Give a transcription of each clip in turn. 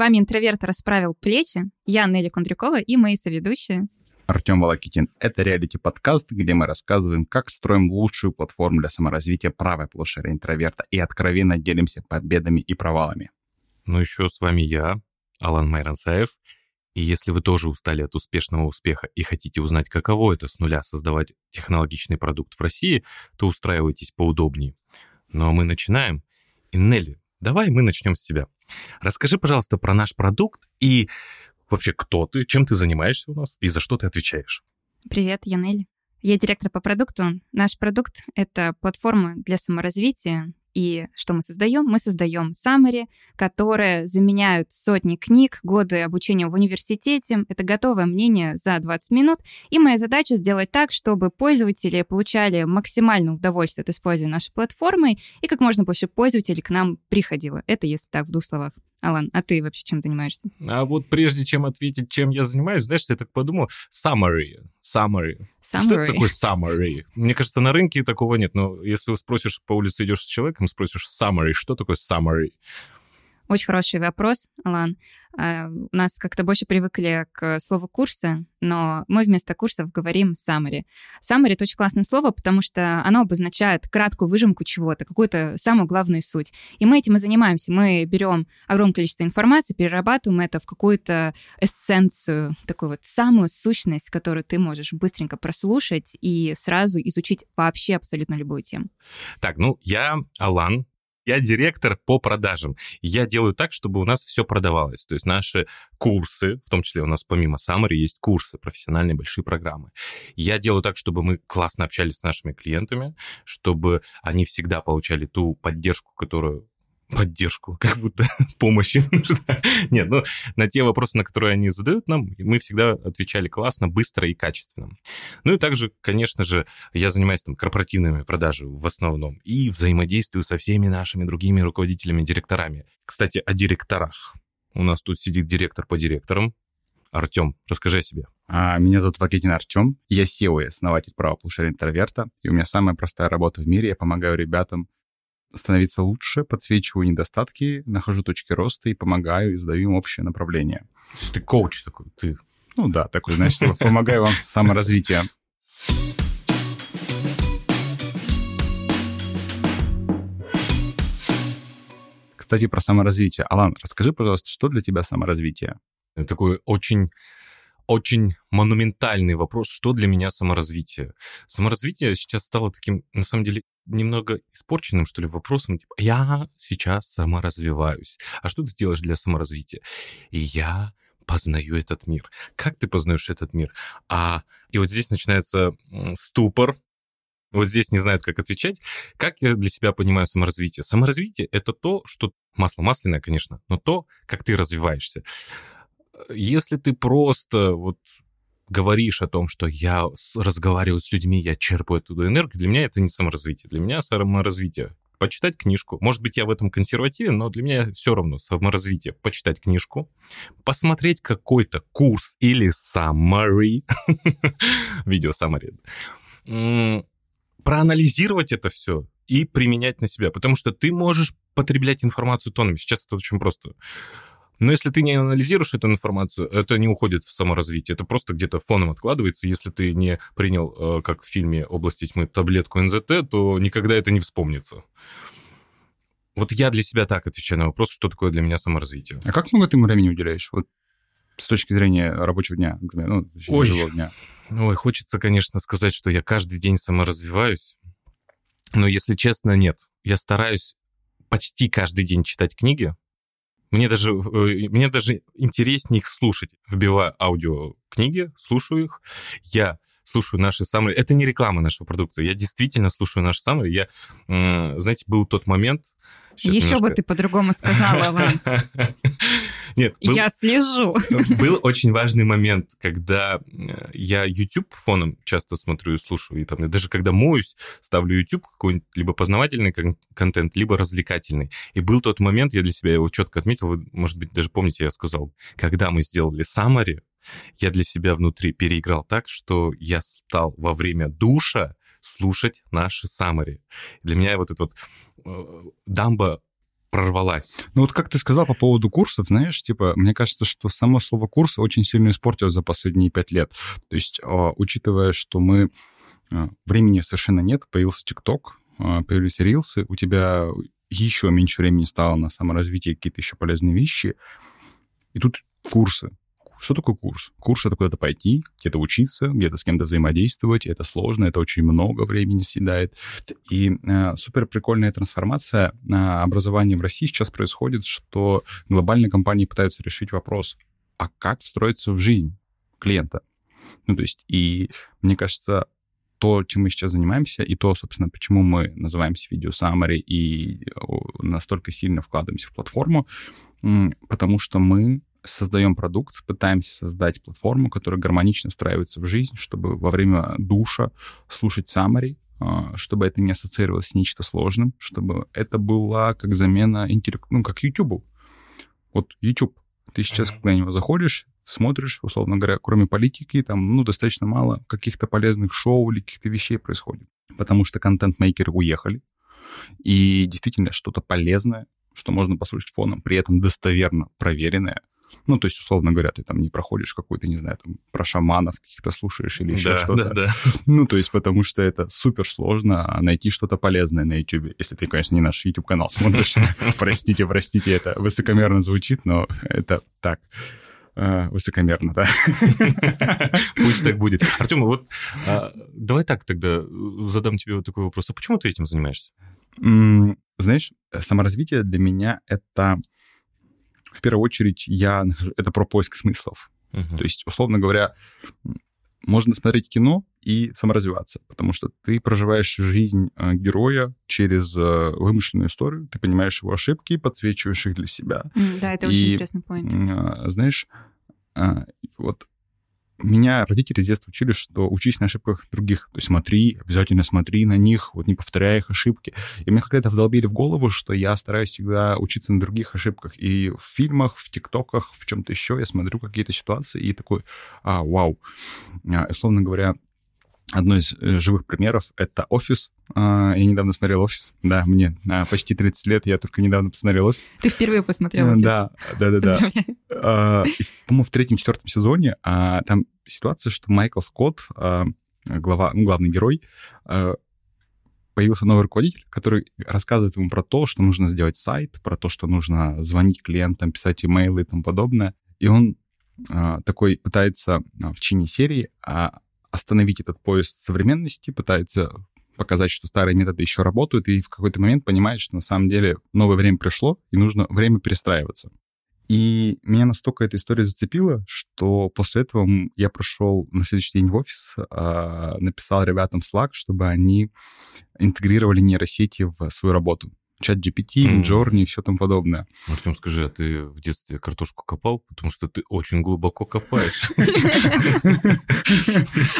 Вами «Интроверт расправил плечи». Я Нелли Кундрякова и мои соведущие. Артем Волокитин. Это реалити-подкаст, где мы рассказываем, как строим лучшую платформу для саморазвития правой полушария интроверта и откровенно делимся победами и провалами. Ну еще с вами я, Алан Майранцаев. И если вы тоже устали от успешного успеха и хотите узнать, каково это с нуля создавать технологичный продукт в России, то устраивайтесь поудобнее. Ну а мы начинаем. И Нелли, давай мы начнем с тебя. Расскажи, пожалуйста, про наш продукт и вообще кто ты, чем ты занимаешься у нас и за что ты отвечаешь. Привет, я Нелли. Я директор по продукту. Наш продукт — это платформа для саморазвития, и что мы создаем? Мы создаем summary, которые заменяют сотни книг, годы обучения в университете. Это готовое мнение за 20 минут. И моя задача сделать так, чтобы пользователи получали максимальное удовольствие от использования нашей платформы и как можно больше пользователей к нам приходило. Это если так, в двух словах. Алан, а ты вообще чем занимаешься? А вот прежде чем ответить, чем я занимаюсь, знаешь, я так подумал, summary. Summary. Summary. Что это такое summary? Мне кажется, на рынке такого нет, но если спросишь по улице, идешь с человеком, спросишь summary, что такое summary? Очень хороший вопрос, Алан. А, у нас как-то больше привыкли к слову курса, но мы вместо курсов говорим summary. Summary — это очень классное слово, потому что оно обозначает краткую выжимку чего-то, какую-то самую главную суть. И мы этим и занимаемся. Мы берем огромное количество информации, перерабатываем это в какую-то эссенцию, такую вот самую сущность, которую ты можешь быстренько прослушать и сразу изучить вообще абсолютно любую тему. Так, ну, я Алан, я директор по продажам. Я делаю так, чтобы у нас все продавалось. То есть наши курсы, в том числе у нас помимо Summary есть курсы, профессиональные большие программы. Я делаю так, чтобы мы классно общались с нашими клиентами, чтобы они всегда получали ту поддержку, которую поддержку, как будто помощи Нет, ну, на те вопросы, на которые они задают нам, мы всегда отвечали классно, быстро и качественно. Ну и также, конечно же, я занимаюсь там корпоративными продажами в основном и взаимодействую со всеми нашими другими руководителями, директорами. Кстати, о директорах. У нас тут сидит директор по директорам. Артем, расскажи о себе. А, меня зовут Вакетин Артем. Я SEO и основатель правополушария интроверта. И у меня самая простая работа в мире. Я помогаю ребятам становиться лучше, подсвечиваю недостатки, нахожу точки роста и помогаю, и задаю им общее направление. Ты коуч такой, ты... Ну да, такой, значит, помогаю вам с саморазвитием. Кстати, про саморазвитие. Алан, расскажи, пожалуйста, что для тебя саморазвитие? Такой очень очень монументальный вопрос, что для меня саморазвитие. Саморазвитие сейчас стало таким, на самом деле, немного испорченным, что ли, вопросом, типа, я сейчас саморазвиваюсь. А что ты делаешь для саморазвития? И я познаю этот мир. Как ты познаешь этот мир? А, и вот здесь начинается ступор, вот здесь не знают, как отвечать. Как я для себя понимаю саморазвитие? Саморазвитие — это то, что масло масляное, конечно, но то, как ты развиваешься. Если ты просто вот говоришь о том, что я разговариваю с людьми, я черпаю оттуда энергию, для меня это не саморазвитие. Для меня саморазвитие почитать книжку. Может быть, я в этом консервативен, но для меня все равно саморазвитие. Почитать книжку, посмотреть какой-то курс или summary, видео summary, проанализировать это все и применять на себя, потому что ты можешь потреблять информацию тонами. Сейчас это очень просто. Но если ты не анализируешь эту информацию, это не уходит в саморазвитие. Это просто где-то фоном откладывается. Если ты не принял, э, как в фильме «Области тьмы», таблетку НЗТ, то никогда это не вспомнится. Вот я для себя так отвечаю на вопрос, что такое для меня саморазвитие. А как много ты времени уделяешь? Вот с точки зрения рабочего дня, ну, Ой. живого дня. Ой, хочется, конечно, сказать, что я каждый день саморазвиваюсь, но, если честно, нет. Я стараюсь почти каждый день читать книги, мне даже, э, мне даже интереснее их слушать. Вбиваю аудиокниги, слушаю их. Я слушаю наши самые... Это не реклама нашего продукта. Я действительно слушаю наши самые. Я, знаете, был тот момент... Еще немножко... бы ты по-другому сказала, Ван. Нет. Был, я слежу. Был очень важный момент, когда э, я YouTube фоном часто смотрю и слушаю, и там, даже когда моюсь, ставлю YouTube какой-нибудь либо познавательный контент, либо развлекательный. И был тот момент, я для себя его четко отметил, вы, может быть, даже помните, я сказал, когда мы сделали summary, я для себя внутри переиграл так, что я стал во время душа слушать наши summary. Для меня вот этот вот э, дамба прорвалась. Ну вот как ты сказал по поводу курсов, знаешь, типа, мне кажется, что само слово курс очень сильно испортилось за последние пять лет. То есть, а, учитывая, что мы а, времени совершенно нет, появился ТикТок, а, появились рилсы, у тебя еще меньше времени стало на саморазвитие, какие-то еще полезные вещи. И тут курсы. Что такое курс? Курс — это куда-то пойти, где-то учиться, где-то с кем-то взаимодействовать. Это сложно, это очень много времени съедает. И э, супер прикольная трансформация э, образования в России сейчас происходит, что глобальные компании пытаются решить вопрос, а как встроиться в жизнь клиента? Ну, то есть, и мне кажется, то, чем мы сейчас занимаемся, и то, собственно, почему мы называемся видео summary и настолько сильно вкладываемся в платформу, потому что мы создаем продукт, пытаемся создать платформу, которая гармонично встраивается в жизнь, чтобы во время душа слушать summary, а, чтобы это не ассоциировалось с нечто сложным, чтобы это была как замена интеллект, ну, как YouTube. Вот YouTube. Ты сейчас, mm-hmm. когда на него заходишь, смотришь, условно говоря, кроме политики, там, ну, достаточно мало каких-то полезных шоу или каких-то вещей происходит. Потому что контент-мейкеры уехали, и действительно что-то полезное, что можно послушать фоном, при этом достоверно проверенное, ну, то есть, условно говоря, ты там не проходишь какой-то, не знаю, там, про шаманов каких-то слушаешь или еще да, что-то. Да, да. Ну, то есть, потому что это супер сложно найти что-то полезное на YouTube. Если ты, конечно, не наш YouTube-канал смотришь. Простите, простите, это высокомерно звучит, но это так э, высокомерно, да. Пусть так будет. Артем, вот а, давай так тогда задам тебе вот такой вопрос. А почему ты этим занимаешься? Знаешь, саморазвитие для меня — это в первую очередь я нахожу, это про поиск смыслов. Uh-huh. То есть, условно говоря, можно смотреть кино и саморазвиваться, потому что ты проживаешь жизнь э, героя через э, вымышленную историю, ты понимаешь его ошибки, подсвечиваешь их для себя. Mm, да, это и, очень интересный поинт. Э, знаешь, э, вот меня родители с детства учили, что учись на ошибках других. То есть смотри, обязательно смотри на них, вот не повторяй их ошибки. И мне когда-то вдолбили в голову, что я стараюсь всегда учиться на других ошибках. И в фильмах, в тиктоках, в чем-то еще я смотрю какие-то ситуации и такой, а, вау. А, условно говоря, Одно из э, живых примеров — это «Офис». А, я недавно смотрел «Офис». Да, мне а, почти 30 лет, я только недавно посмотрел «Офис». Ты впервые посмотрел «Офис»? Да, да, да. да. По-моему, в третьем-четвертом сезоне там ситуация, что Майкл Скотт, глава, ну, главный герой, появился новый руководитель, который рассказывает ему про то, что нужно сделать сайт, про то, что нужно звонить клиентам, писать имейлы и тому подобное. И он такой пытается в течение серии остановить этот поезд современности, пытается показать, что старые методы еще работают, и в какой-то момент понимает, что на самом деле новое время пришло, и нужно время перестраиваться. И меня настолько эта история зацепила, что после этого я прошел на следующий день в офис, а, написал ребятам в Slack, чтобы они интегрировали нейросети в свою работу чат GPT, Midjourney mm. и все там подобное. Артем, скажи, а ты в детстве картошку копал? Потому что ты очень глубоко копаешь.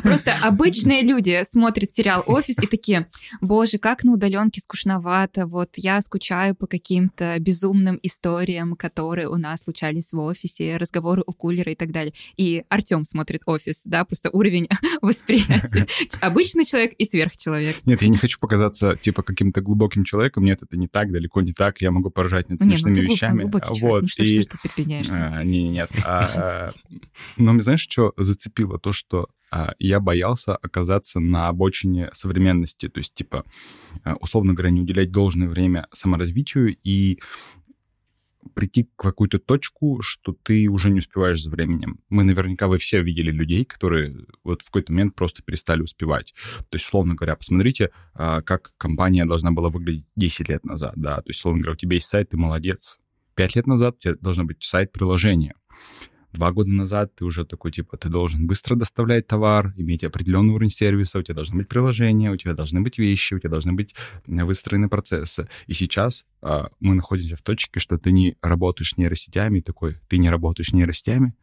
Просто обычные люди смотрят сериал «Офис» и такие, боже, как на удаленке скучновато, вот я скучаю по каким-то безумным историям, которые у нас случались в офисе, разговоры у кулера и так далее. И Артем смотрит «Офис», да, просто уровень восприятия. Обычный человек и сверхчеловек. Нет, я не хочу показаться, типа, каким-то глубоким человеком, нет, это не так, далеко не так, я могу поражать над смешными не, ну, вещами. Глубокий вот, человек, ну, что, и... что ты а, не, нет. А, но мне знаешь, что зацепило? То, что а, я боялся оказаться на обочине современности, то есть, типа, а, условно говоря, не уделять должное время саморазвитию и прийти к какую-то точку, что ты уже не успеваешь за временем. Мы наверняка вы все видели людей, которые вот в какой-то момент просто перестали успевать. То есть, условно говоря, посмотрите, а, как компания должна была выглядеть 10 лет назад, да. То есть, условно говоря, у тебя есть сайт, ты молодец. Пять лет назад у тебя должно быть сайт приложения. Два года назад ты уже такой, типа, ты должен быстро доставлять товар, иметь определенный уровень сервиса, у тебя должны быть приложения, у тебя должны быть вещи, у тебя должны быть э, выстроены процессы. И сейчас а, мы находимся в точке, что ты не работаешь нейросетями, такой, ты не работаешь нейросетями?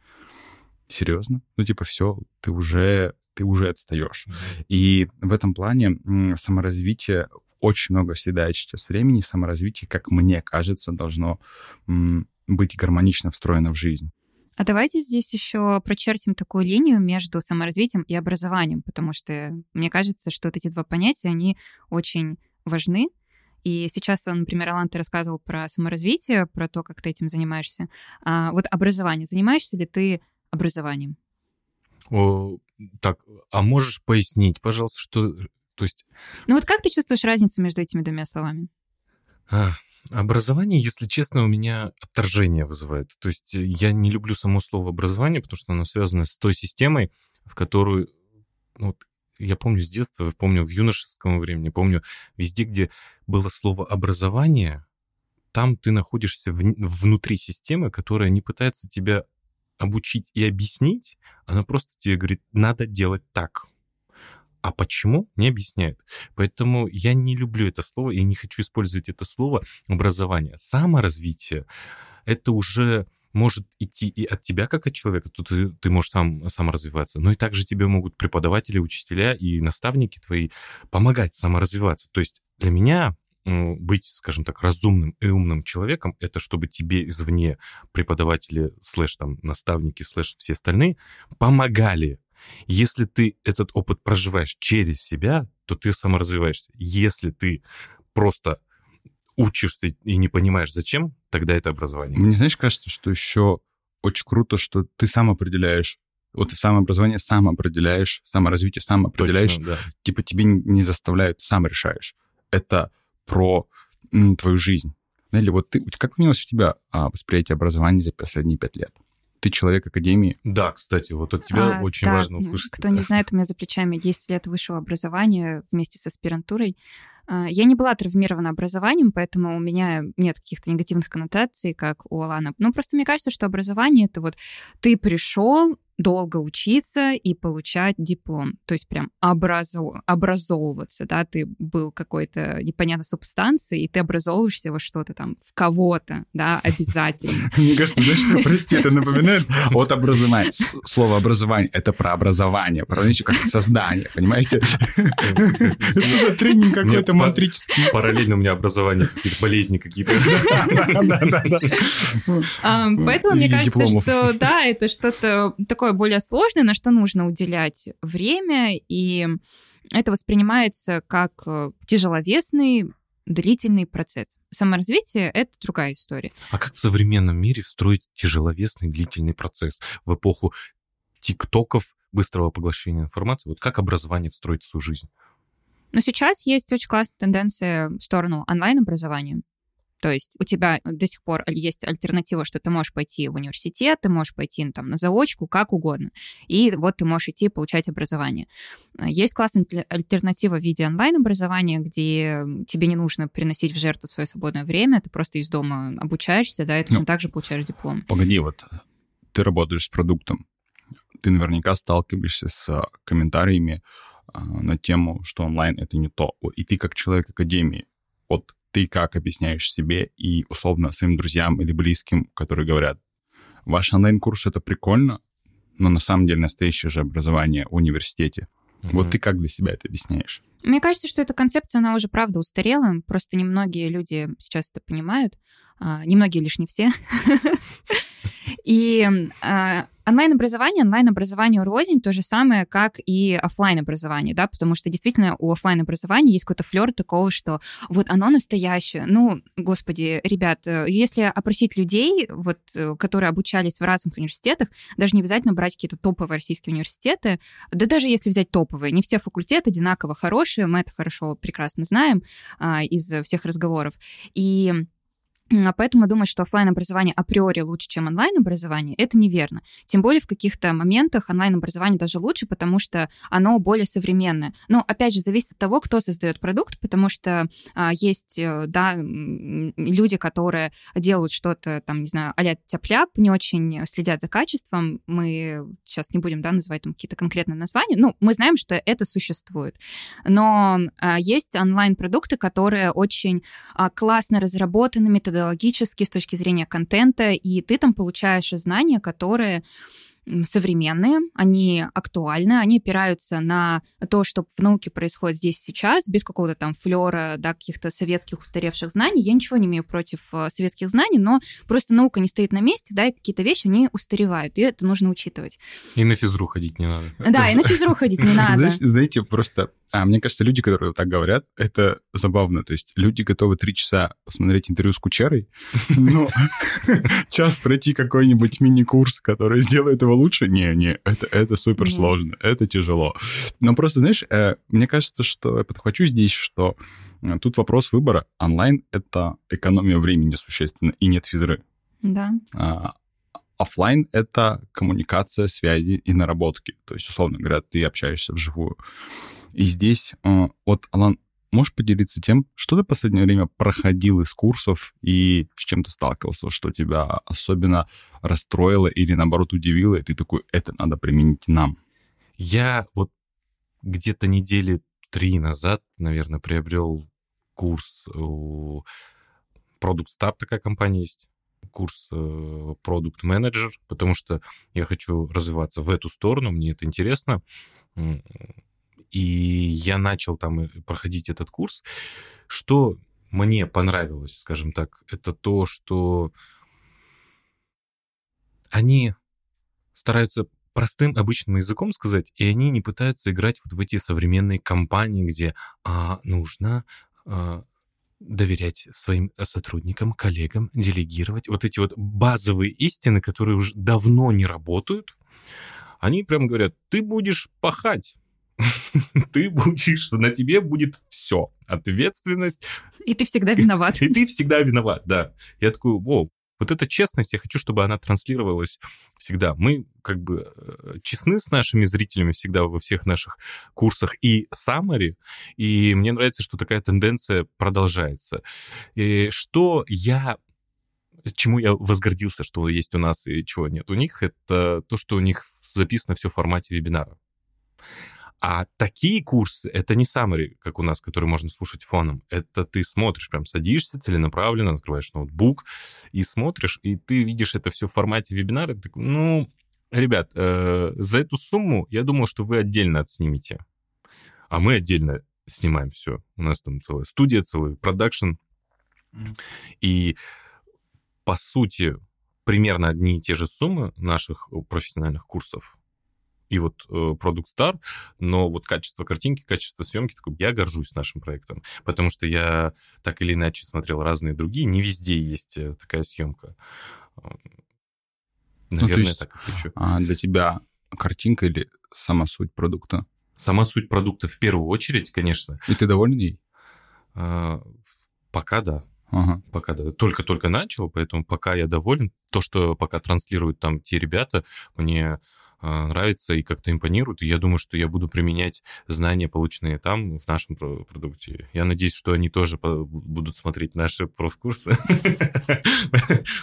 Серьезно? Ну, типа, все, ты уже ты уже отстаешь. И в этом плане саморазвитие очень много съедает сейчас времени. Саморазвитие, как мне кажется, должно быть гармонично встроено в жизнь. А давайте здесь еще прочертим такую линию между саморазвитием и образованием, потому что мне кажется, что вот эти два понятия, они очень важны. И сейчас, например, Алан, ты рассказывал про саморазвитие, про то, как ты этим занимаешься. А вот образование. Занимаешься ли ты образованием? О, так, а можешь пояснить, пожалуйста, что... То есть... Ну вот как ты чувствуешь разницу между этими двумя словами? А, образование, если честно, у меня отторжение вызывает. То есть я не люблю само слово образование, потому что оно связано с той системой, в которую... Ну, вот, я помню с детства, помню в юношеском времени, помню везде, где было слово образование, там ты находишься в, внутри системы, которая не пытается тебя обучить и объяснить, она просто тебе говорит, надо делать так. А почему, не объясняет. Поэтому я не люблю это слово, я не хочу использовать это слово образование. Саморазвитие — это уже может идти и от тебя, как от человека, тут ты, ты можешь сам, сам развиваться, но и также тебе могут преподаватели, учителя и наставники твои помогать саморазвиваться. То есть для меня быть, скажем так, разумным и умным человеком, это чтобы тебе извне преподаватели, слэш там наставники, слэш все остальные помогали. Если ты этот опыт проживаешь через себя, то ты саморазвиваешься. Если ты просто учишься и не понимаешь, зачем, тогда это образование. Мне, знаешь, кажется, что еще очень круто, что ты сам определяешь вот самообразование сам определяешь, саморазвитие сам определяешь. Точно, да. Типа тебе не заставляют, сам решаешь. Это про м, твою жизнь. Или вот ты, как поменялось у тебя а, восприятие образования за последние пять лет? Ты человек академии. Да, кстати, вот от тебя а, очень да, важно услышать. Кто не знает, у меня за плечами 10 лет высшего образования вместе со аспирантурой. А, я не была травмирована образованием, поэтому у меня нет каких-то негативных коннотаций, как у Алана. Ну, просто мне кажется, что образование — это вот ты пришел, долго учиться и получать диплом. То есть прям образов... образовываться, да, ты был какой-то непонятной субстанцией, и ты образовываешься во что-то там, в кого-то, да, обязательно. Мне кажется, знаешь, прости, это напоминает от образования. Слово образование — это про образование, про, как создание, понимаете? Что-то тренинг какой-то мантрический. Параллельно у меня образование, какие-то болезни какие-то. Поэтому мне кажется, что да, это что-то такое такое более сложное, на что нужно уделять время, и это воспринимается как э, тяжеловесный длительный процесс. Саморазвитие — это другая история. А как в современном мире встроить тяжеловесный длительный процесс в эпоху тиктоков, быстрого поглощения информации? Вот как образование встроить в свою жизнь? Но сейчас есть очень классная тенденция в сторону онлайн-образования. То есть у тебя до сих пор есть альтернатива, что ты можешь пойти в университет, ты можешь пойти ну, там, на заочку, как угодно. И вот ты можешь идти получать образование. Есть классная альтернатива в виде онлайн-образования, где тебе не нужно приносить в жертву свое свободное время, ты просто из дома обучаешься, да, и точно ну, так же получаешь диплом. Погоди, вот ты работаешь с продуктом, ты наверняка сталкиваешься с комментариями а, на тему, что онлайн — это не то. И ты как человек академии, вот ты как объясняешь себе и, условно, своим друзьям или близким, которые говорят, ваш онлайн-курс — это прикольно, но на самом деле настоящее же образование в университете. Mm-hmm. Вот ты как для себя это объясняешь? Мне кажется, что эта концепция, она уже, правда, устарела. Просто немногие люди сейчас это понимают. А, немногие лишь не все. И а, онлайн-образование, онлайн-образование рознь то же самое, как и офлайн образование да, потому что действительно у офлайн образования есть какой-то флер такого, что вот оно настоящее. Ну, господи, ребят, э, если опросить людей, вот, э, которые обучались в разных университетах, даже не обязательно брать какие-то топовые российские университеты, да даже если взять топовые, не все факультеты одинаково хорошие, мы это хорошо, прекрасно знаем а, из всех разговоров. И поэтому думать, что офлайн образование априори лучше, чем онлайн образование, это неверно. Тем более в каких-то моментах онлайн образование даже лучше, потому что оно более современное. Но опять же зависит от того, кто создает продукт, потому что а, есть э, да люди, которые делают что-то там не знаю а-ля тяп не очень следят за качеством. Мы сейчас не будем да называть там какие-то конкретные названия. Ну мы знаем, что это существует. Но а, есть онлайн продукты, которые очень а, классно разработаны методологически методологически, с точки зрения контента, и ты там получаешь знания, которые современные, они актуальны, они опираются на то, что в науке происходит здесь сейчас, без какого-то там флера, да, каких-то советских устаревших знаний. Я ничего не имею против э, советских знаний, но просто наука не стоит на месте, да, и какие-то вещи, они устаревают, и это нужно учитывать. И на физру ходить не надо. Да, и на физру ходить не надо. Знаете, просто А мне кажется, люди, которые так говорят, это забавно. То есть люди готовы три часа посмотреть интервью с Кучерой, но час пройти какой-нибудь мини-курс, который сделает его лучше. Не-не, это, это супер сложно, это тяжело. Но просто, знаешь, э, мне кажется, что я подхвачу здесь, что э, тут вопрос выбора. Онлайн — это экономия времени существенно, и нет физры. Да. А, офлайн — это коммуникация, связи и наработки. То есть, условно говоря, ты общаешься вживую. И здесь, э, вот, Алан, можешь поделиться тем, что ты в последнее время проходил из курсов и с чем ты сталкивался, что тебя особенно расстроило или, наоборот, удивило, и ты такой, это надо применить нам? Я вот где-то недели три назад, наверное, приобрел курс у Product Start, такая компания есть, курс Product Manager, потому что я хочу развиваться в эту сторону, мне это интересно. И я начал там э, проходить этот курс. Что мне понравилось, скажем так, это то, что они стараются простым обычным языком сказать, и они не пытаются играть вот в эти современные компании, где а, нужно а, доверять своим сотрудникам, коллегам, делегировать. Вот эти вот базовые истины, которые уже давно не работают, они прям говорят, ты будешь пахать, ты будешь, на тебе будет все. Ответственность. И ты всегда виноват. И ты всегда виноват, да. Я такой, о, вот эта честность, я хочу, чтобы она транслировалась всегда. Мы как бы э, честны с нашими зрителями всегда во всех наших курсах и summary, и мне нравится, что такая тенденция продолжается. И что я чему я возгордился, что есть у нас и чего нет у них, это то, что у них записано все в формате вебинара. А такие курсы — это не summary, как у нас, который можно слушать фоном. Это ты смотришь, прям садишься целенаправленно, открываешь ноутбук и смотришь, и ты видишь это все в формате вебинара. Ты, ну, ребят, э, за эту сумму я думал, что вы отдельно отснимете. А мы отдельно снимаем все. У нас там целая студия, целый продакшн. И, по сути, примерно одни и те же суммы наших профессиональных курсов и вот э, Product Star, но вот качество картинки, качество съемки, такой, я горжусь нашим проектом, потому что я так или иначе смотрел разные другие, не везде есть э, такая съемка. Наверное, ну, есть, так отвечу. А для тебя картинка или сама суть продукта? Сама суть продукта в первую очередь, конечно. И ты доволен ей? А, пока да. Ага. Пока да. Только-только начал, поэтому пока я доволен. То, что пока транслируют там те ребята, мне нравится и как-то импонирует. И я думаю, что я буду применять знания, полученные там, в нашем продукте. Я надеюсь, что они тоже будут смотреть наши профкурсы.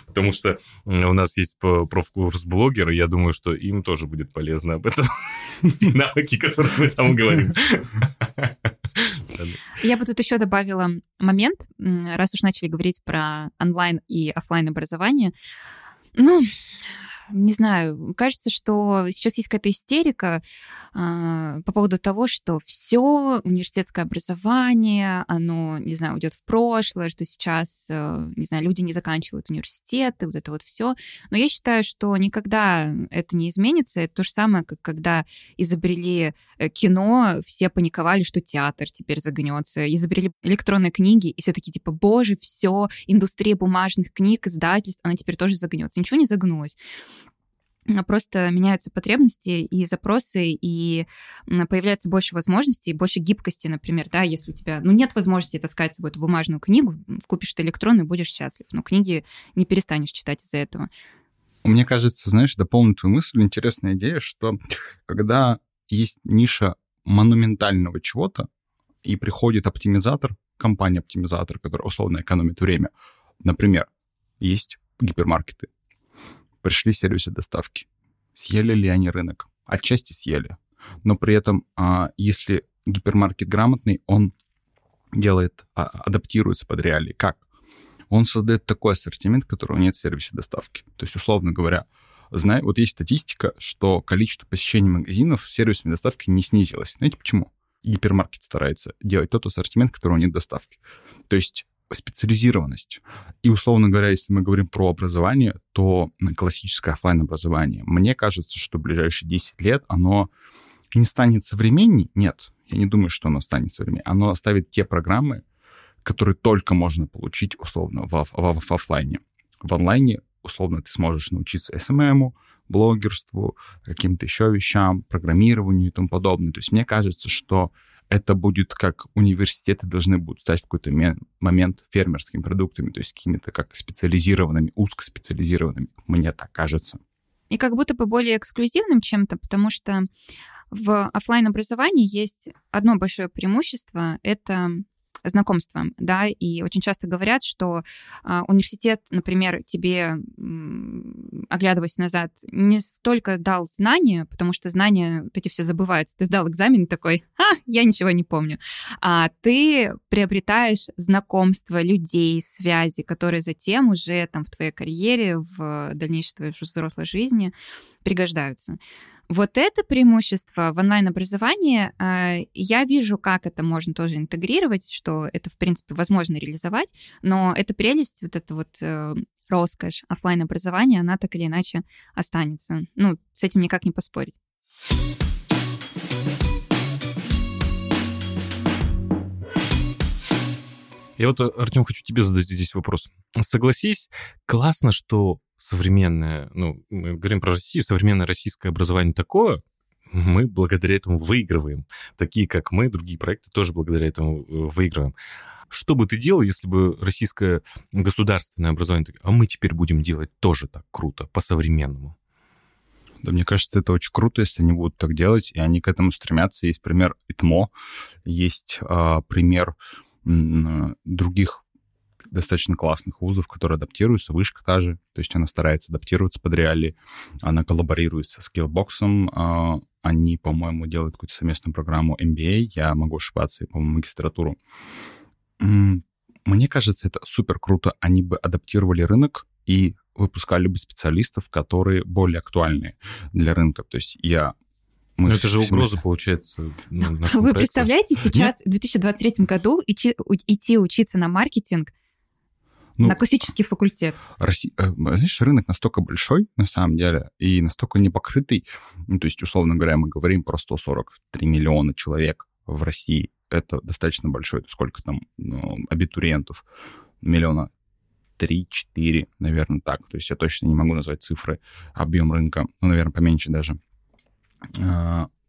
Потому что у нас есть профкурс блогера, я думаю, что им тоже будет полезно об этом. Навыки, которые мы там говорим. Я бы тут еще добавила момент, раз уж начали говорить про онлайн и офлайн образование. Ну, не знаю, кажется, что сейчас есть какая-то истерика э, по поводу того, что все университетское образование, оно, не знаю, уйдет в прошлое, что сейчас, э, не знаю, люди не заканчивают университеты, вот это вот все. Но я считаю, что никогда это не изменится. Это то же самое, как когда изобрели э, кино, все паниковали, что театр теперь загнется. Изобрели электронные книги, и все таки типа, боже, все, индустрия бумажных книг, издательств, она теперь тоже загнется. Ничего не загнулось. А, просто меняются потребности и запросы, и появляется больше возможностей, больше гибкости, например, да, если у тебя, ну, нет возможности таскать с собой эту бумажную книгу, купишь ты электронную, будешь счастлив, но книги не перестанешь читать из-за этого. Мне кажется, знаешь, дополню твою мысль, интересная идея, что когда есть ниша монументального чего-то, и приходит оптимизатор, компания-оптимизатор, которая условно экономит время, например, есть гипермаркеты, пришли сервисы доставки. Съели ли они рынок? Отчасти съели. Но при этом, а, если гипермаркет грамотный, он делает, а, адаптируется под реалии. Как? Он создает такой ассортимент, которого нет в сервисе доставки. То есть, условно говоря, знаю, вот есть статистика, что количество посещений магазинов в сервисной доставке не снизилось. Знаете почему? Гипермаркет старается делать тот ассортимент, которого нет доставки. То есть специализированность. И, условно говоря, если мы говорим про образование, то классическое офлайн образование мне кажется, что в ближайшие 10 лет оно не станет современней, нет, Я не думаю, что оно станет современным. Оно оставит те программы, которые только можно получить условно в, в, в офлайне. В онлайне условно ты сможешь научиться SMM, блогерству, каким-то еще вещам, программированию и тому подобное. То есть мне кажется, что это будет как университеты должны будут стать в какой-то момент фермерскими продуктами, то есть какими-то как специализированными, узкоспециализированными, мне так кажется. И как будто бы более эксклюзивным чем-то, потому что в офлайн образовании есть одно большое преимущество — это знакомством, да, и очень часто говорят, что а, университет, например, тебе, оглядываясь назад, не столько дал знания, потому что знания вот эти все забываются. Ты сдал экзамен такой, а, я ничего не помню. А ты приобретаешь знакомство людей, связи, которые затем уже там в твоей карьере, в дальнейшей твоей взрослой жизни пригождаются. Вот это преимущество в онлайн-образовании, э, я вижу, как это можно тоже интегрировать, что это, в принципе, возможно реализовать, но эта прелесть, вот эта вот э, роскошь офлайн образования она так или иначе останется. Ну, с этим никак не поспорить. Я вот, Артем, хочу тебе задать здесь вопрос. Согласись, классно, что современное, ну, мы говорим про Россию, современное российское образование такое, мы благодаря этому выигрываем. Такие, как мы, другие проекты тоже благодаря этому э, выигрываем. Что бы ты делал, если бы российское государственное образование, а мы теперь будем делать тоже так круто, по-современному? Да, мне кажется, это очень круто, если они будут так делать, и они к этому стремятся. Есть пример ИТМО, есть э, пример э, других достаточно классных вузов, которые адаптируются, вышка та же, то есть она старается адаптироваться под реалии, она коллаборирует со Skillbox, а, они, по-моему, делают какую-то совместную программу MBA, я могу ошибаться, по-моему, магистратуру. Мне кажется, это супер круто. Они бы адаптировали рынок и выпускали бы специалистов, которые более актуальны для рынка. То есть я мы Но это же угроза, получается. Ну, Вы проекту. представляете, сейчас, Нет? в 2023 году, идти, идти учиться на маркетинг ну, на классический факультет. Россия, э, знаешь, рынок настолько большой, на самом деле, и настолько непокрытый. Ну, то есть, условно говоря, мы говорим про 143 миллиона человек в России. Это достаточно большой. Сколько там ну, абитуриентов? Миллиона три-четыре, наверное, так. То есть я точно не могу назвать цифры, объем рынка, ну, наверное, поменьше даже.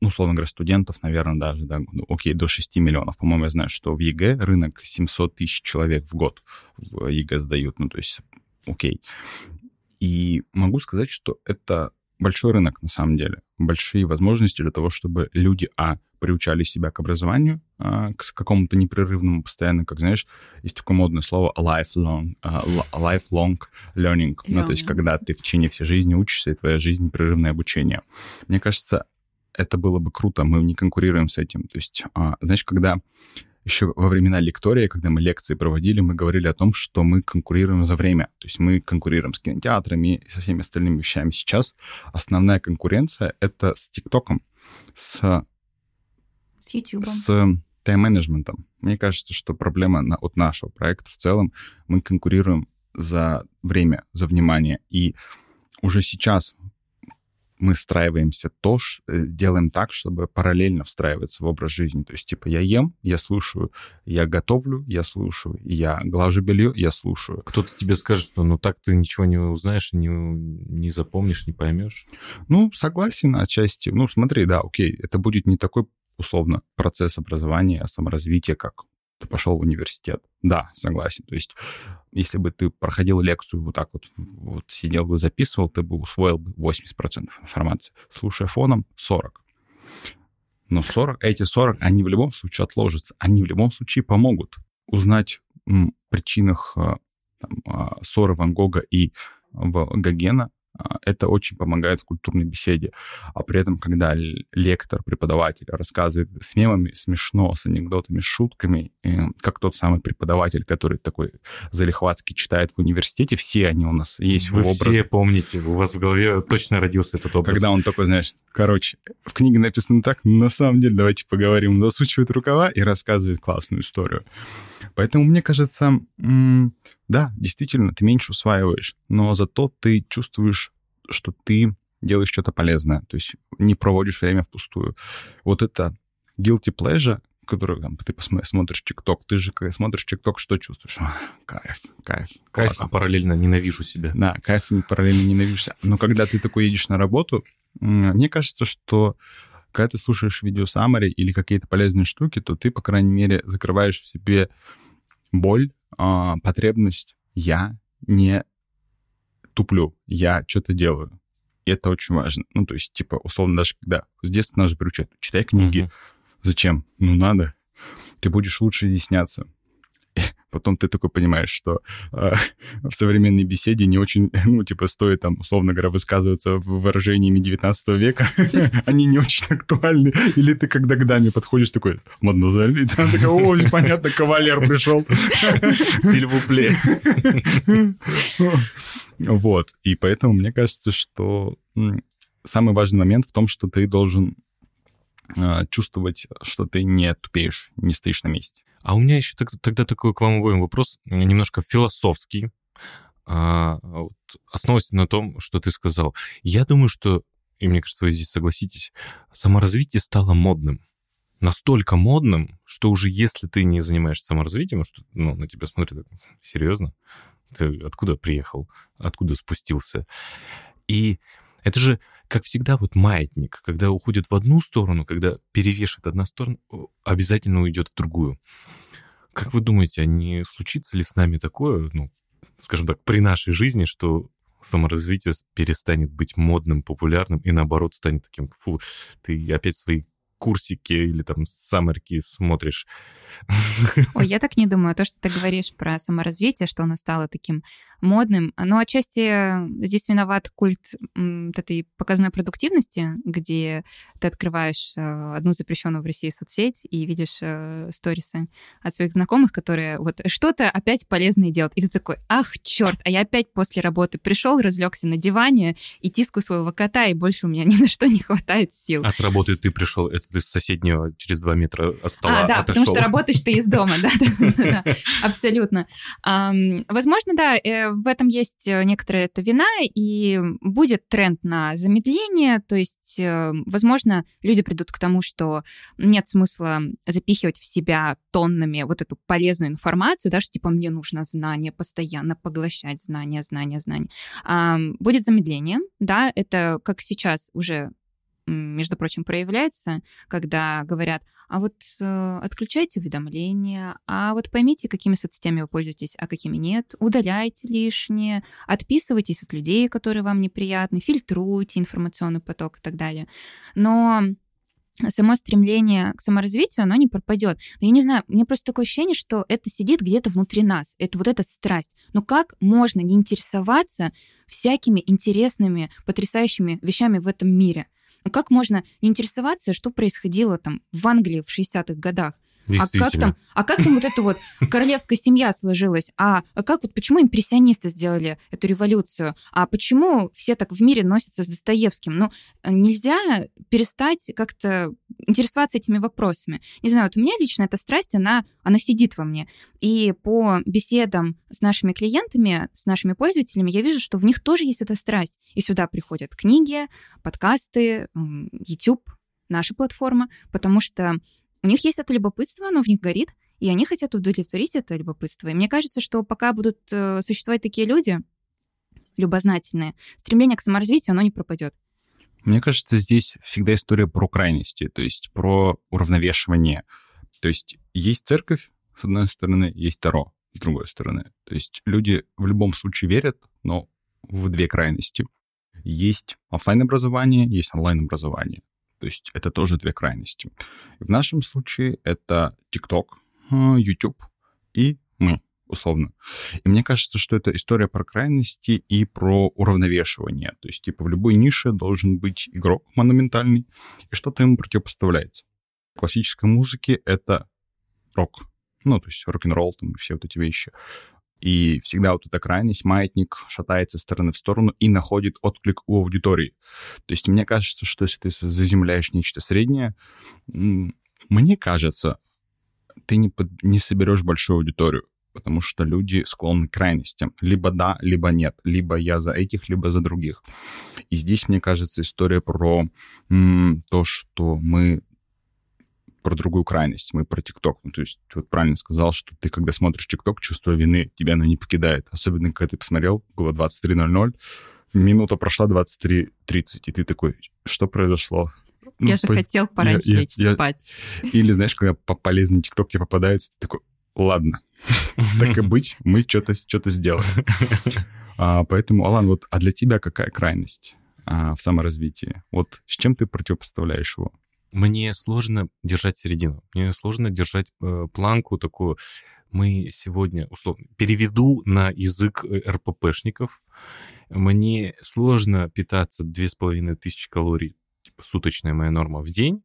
А, ну, условно говоря, студентов, наверное, даже, да, ну, окей, до 6 миллионов. По-моему, я знаю, что в ЕГЭ рынок 700 тысяч человек в год в ЕГЭ сдают, ну, то есть, окей. И могу сказать, что это большой рынок, на самом деле. Большие возможности для того, чтобы люди, а, приучали себя к образованию, а, к какому-то непрерывному, постоянно, как, знаешь, есть такое модное слово lifelong, uh, lifelong learning. Yeah. Ну, то есть, когда ты в течение всей жизни учишься, и твоя жизнь непрерывное обучение. Мне кажется, это было бы круто, мы не конкурируем с этим. То есть, а, знаешь, когда еще во времена лектория, когда мы лекции проводили, мы говорили о том, что мы конкурируем за время. То есть мы конкурируем с кинотеатрами и со всеми остальными вещами. Сейчас основная конкуренция — это с ТикТоком, с... С YouTube. С тайм-менеджментом. Мне кажется, что проблема на, от нашего проекта в целом, мы конкурируем за время, за внимание. И уже сейчас мы встраиваемся то, э, делаем так, чтобы параллельно встраиваться в образ жизни. То есть, типа, я ем, я слушаю, я готовлю, я слушаю, я глажу белье, я слушаю. Кто-то тебе скажет, что ну так ты ничего не узнаешь, не, не запомнишь, не поймешь. Ну, согласен отчасти. Ну, смотри, да, окей, это будет не такой условно процесс образования, а саморазвития, как ты пошел в университет. Да, согласен. То есть, если бы ты проходил лекцию вот так вот, вот сидел бы, записывал, ты бы усвоил бы 80% информации. Слушая фоном, 40. Но 40, эти 40, они в любом случае отложатся. Они в любом случае помогут узнать м, причинах а, там, а, ссоры Ван Гога и в Гогена это очень помогает в культурной беседе. А при этом, когда лектор, преподаватель рассказывает с мемами, смешно, с анекдотами, с шутками, как тот самый преподаватель, который такой залихватский читает в университете, все они у нас есть Вы в образе. все помните, у вас в голове точно родился этот образ. Когда он такой, знаешь, короче, в книге написано так, на самом деле, давайте поговорим, засучивает рукава и рассказывает классную историю. Поэтому, мне кажется, да, действительно, ты меньше усваиваешь, но зато ты чувствуешь, что ты делаешь что-то полезное, то есть не проводишь время впустую. Вот это guilty pleasure, который там, ты смотришь ТикТок, ты же когда смотришь ТикТок, что чувствуешь? Кайф, кайф. Кайф, классно. а параллельно ненавижу себя. Да, кайф параллельно ненавидишься. Но когда ты такой едешь на работу, мне кажется, что когда ты слушаешь видео саммари или какие-то полезные штуки, то ты, по крайней мере, закрываешь в себе боль, а, потребность. Я не туплю, я что-то делаю. И это очень важно. Ну, то есть, типа, условно, даже когда с детства нас же приучают, читай книги. Мгм. Зачем? Ну, надо. Ты будешь лучше изъясняться. Потом ты такой понимаешь, что э, в современной беседе не очень, ну, типа, стоит там, условно говоря, высказываться выражениями 19 века. Они не очень актуальны. Или ты когда к даме подходишь такой, мадемуазель, и там такой, о, понятно, кавалер пришел. Сильвупле. Вот. И поэтому мне кажется, что самый важный момент в том, что ты должен а, чувствовать, что ты не тупеешь, не стоишь на месте. А у меня еще тогда такой к вам обоим вопрос, немножко философский, а, вот, основываясь на том, что ты сказал. Я думаю, что, и мне кажется, вы здесь согласитесь, саморазвитие стало модным. Настолько модным, что уже если ты не занимаешься саморазвитием, что ну, на тебя смотрят, серьезно? Ты откуда приехал? Откуда спустился? И это же, как всегда, вот маятник, когда уходит в одну сторону, когда перевешивает одна сторона, обязательно уйдет в другую. Как вы думаете, а не случится ли с нами такое, ну, скажем так, при нашей жизни, что саморазвитие перестанет быть модным, популярным и наоборот станет таким, фу, ты опять свои курсики или там саммерки смотришь. Ой, я так не думаю. То, что ты говоришь про саморазвитие, что оно стало таким модным, но отчасти здесь виноват культ вот этой показной продуктивности, где ты открываешь э, одну запрещенную в России соцсеть и видишь э, сторисы от своих знакомых, которые вот что-то опять полезное делают. И ты такой, ах, черт, а я опять после работы пришел, разлегся на диване и тискаю своего кота, и больше у меня ни на что не хватает сил. А с работы ты пришел, это ты с соседнего через два метра от стола А, да, потому отошел. что работаешь ты из дома, да, абсолютно. Возможно, да, э, в этом есть э, некоторая эта вина, и будет тренд на замедление, то есть, э, возможно, люди придут к тому, что нет смысла запихивать в себя тоннами вот эту полезную информацию, да, что типа мне нужно знание, постоянно поглощать знания, знания, знания. Будет замедление, да, это как сейчас уже между прочим, проявляется, когда говорят, а вот э, отключайте уведомления, а вот поймите, какими соцсетями вы пользуетесь, а какими нет, удаляйте лишнее, отписывайтесь от людей, которые вам неприятны, фильтруйте информационный поток и так далее. Но само стремление к саморазвитию, оно не пропадет. Я не знаю, мне просто такое ощущение, что это сидит где-то внутри нас. Это вот эта страсть. Но как можно не интересоваться всякими интересными, потрясающими вещами в этом мире? Как можно не интересоваться, что происходило там в Англии в 60-х годах? А как там, а как там вот эта вот королевская семья сложилась? А как вот почему импрессионисты сделали эту революцию? А почему все так в мире носятся с Достоевским? Ну, нельзя перестать как-то интересоваться этими вопросами. Не знаю, вот у меня лично эта страсть, она, она сидит во мне. И по беседам с нашими клиентами, с нашими пользователями, я вижу, что в них тоже есть эта страсть. И сюда приходят книги, подкасты, YouTube, наша платформа, потому что у них есть это любопытство, оно в них горит, и они хотят удовлетворить это любопытство. И мне кажется, что пока будут э, существовать такие люди, любознательные, стремление к саморазвитию, оно не пропадет. Мне кажется, здесь всегда история про крайности, то есть про уравновешивание. То есть есть церковь, с одной стороны, есть Таро, с другой стороны. То есть люди в любом случае верят, но в две крайности. Есть офлайн образование есть онлайн-образование. То есть это тоже две крайности. В нашем случае это TikTok, YouTube и мы, условно. И мне кажется, что это история про крайности и про уравновешивание. То есть, типа, в любой нише должен быть игрок монументальный, и что-то ему противопоставляется. В классической музыке это рок. Ну, то есть рок-н-ролл там и все вот эти вещи. И всегда вот эта крайность, маятник шатается стороны в сторону и находит отклик у аудитории. То есть мне кажется, что если ты заземляешь нечто среднее, мне кажется, ты не, под- не соберешь большую аудиторию, потому что люди склонны к крайностям. Либо да, либо нет. Либо я за этих, либо за других. И здесь, мне кажется, история про м, то, что мы про другую крайность, мы про ТикТок. Ну, то есть ты вот правильно сказал, что ты, когда смотришь ТикТок, чувство вины тебя оно не покидает. Особенно, когда ты посмотрел, было 23.00, минута прошла 23.30, и ты такой, что произошло? Ну, я же по... хотел пораньше я, лечь я, спать. Или, знаешь, когда полезный ТикТок тебе попадается, ты такой, ладно, так и быть, мы что-то что сделаем. А, поэтому, Алан, вот, а для тебя какая крайность а, в саморазвитии? Вот с чем ты противопоставляешь его? Мне сложно держать середину. Мне сложно держать э, планку такую. Мы сегодня, условно, переведу на язык э, РППшников. Мне сложно питаться 2500 калорий, типа суточная моя норма в день,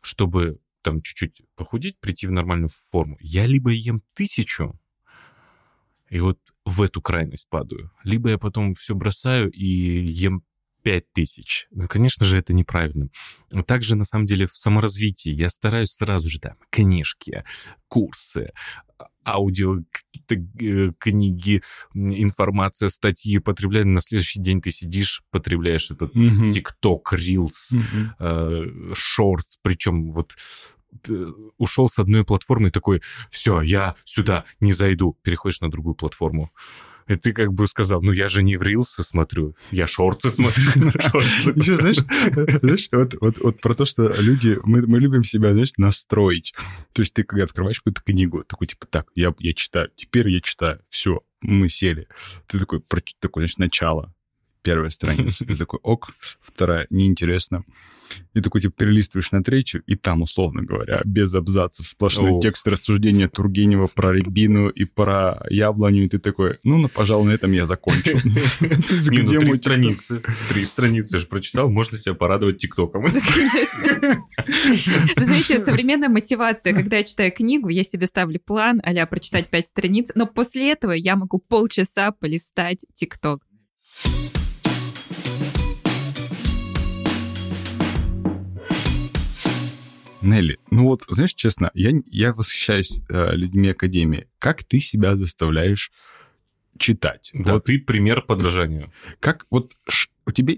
чтобы там чуть-чуть похудеть, прийти в нормальную форму. Я либо ем тысячу, и вот в эту крайность падаю, либо я потом все бросаю и ем 5 тысяч. Ну, конечно же, это неправильно. Также, на самом деле, в саморазвитии я стараюсь сразу же там книжки, курсы, аудио, какие-то э, книги, информация, статьи потребляю. На следующий день ты сидишь, потребляешь этот ТикТок, mm-hmm. Reels, mm-hmm. Shorts, причем вот э, ушел с одной платформы и такой, все, я сюда не зайду, переходишь на другую платформу. И ты как бы сказал, ну я же не в рилсы смотрю, я шорты смотрю. Еще знаешь, знаешь вот, про то, что люди, мы, любим себя, знаешь, настроить. То есть ты когда открываешь какую-то книгу, такой типа, так, я, читаю, теперь я читаю, все, мы сели. Ты такой, такой, значит, начало первая страница. Ты такой, ок, вторая, неинтересно. И такой, типа, перелистываешь на третью, и там, условно говоря, без абзацев, сплошной Ох. текст рассуждения Тургенева про рябину и про яблоню, и ты такой, ну, ну пожалуй, на этом я закончу. Не, ну, три страницы. Три страницы же прочитал, можно себя порадовать ТикТоком. Знаете, современная мотивация, когда я читаю книгу, я себе ставлю план а прочитать пять страниц, но после этого я могу полчаса полистать ТикТок. Нелли, ну вот, знаешь, честно, я, я восхищаюсь э, людьми Академии. Как ты себя заставляешь читать? Да, вот. ты пример подражания. Как вот ш, у тебя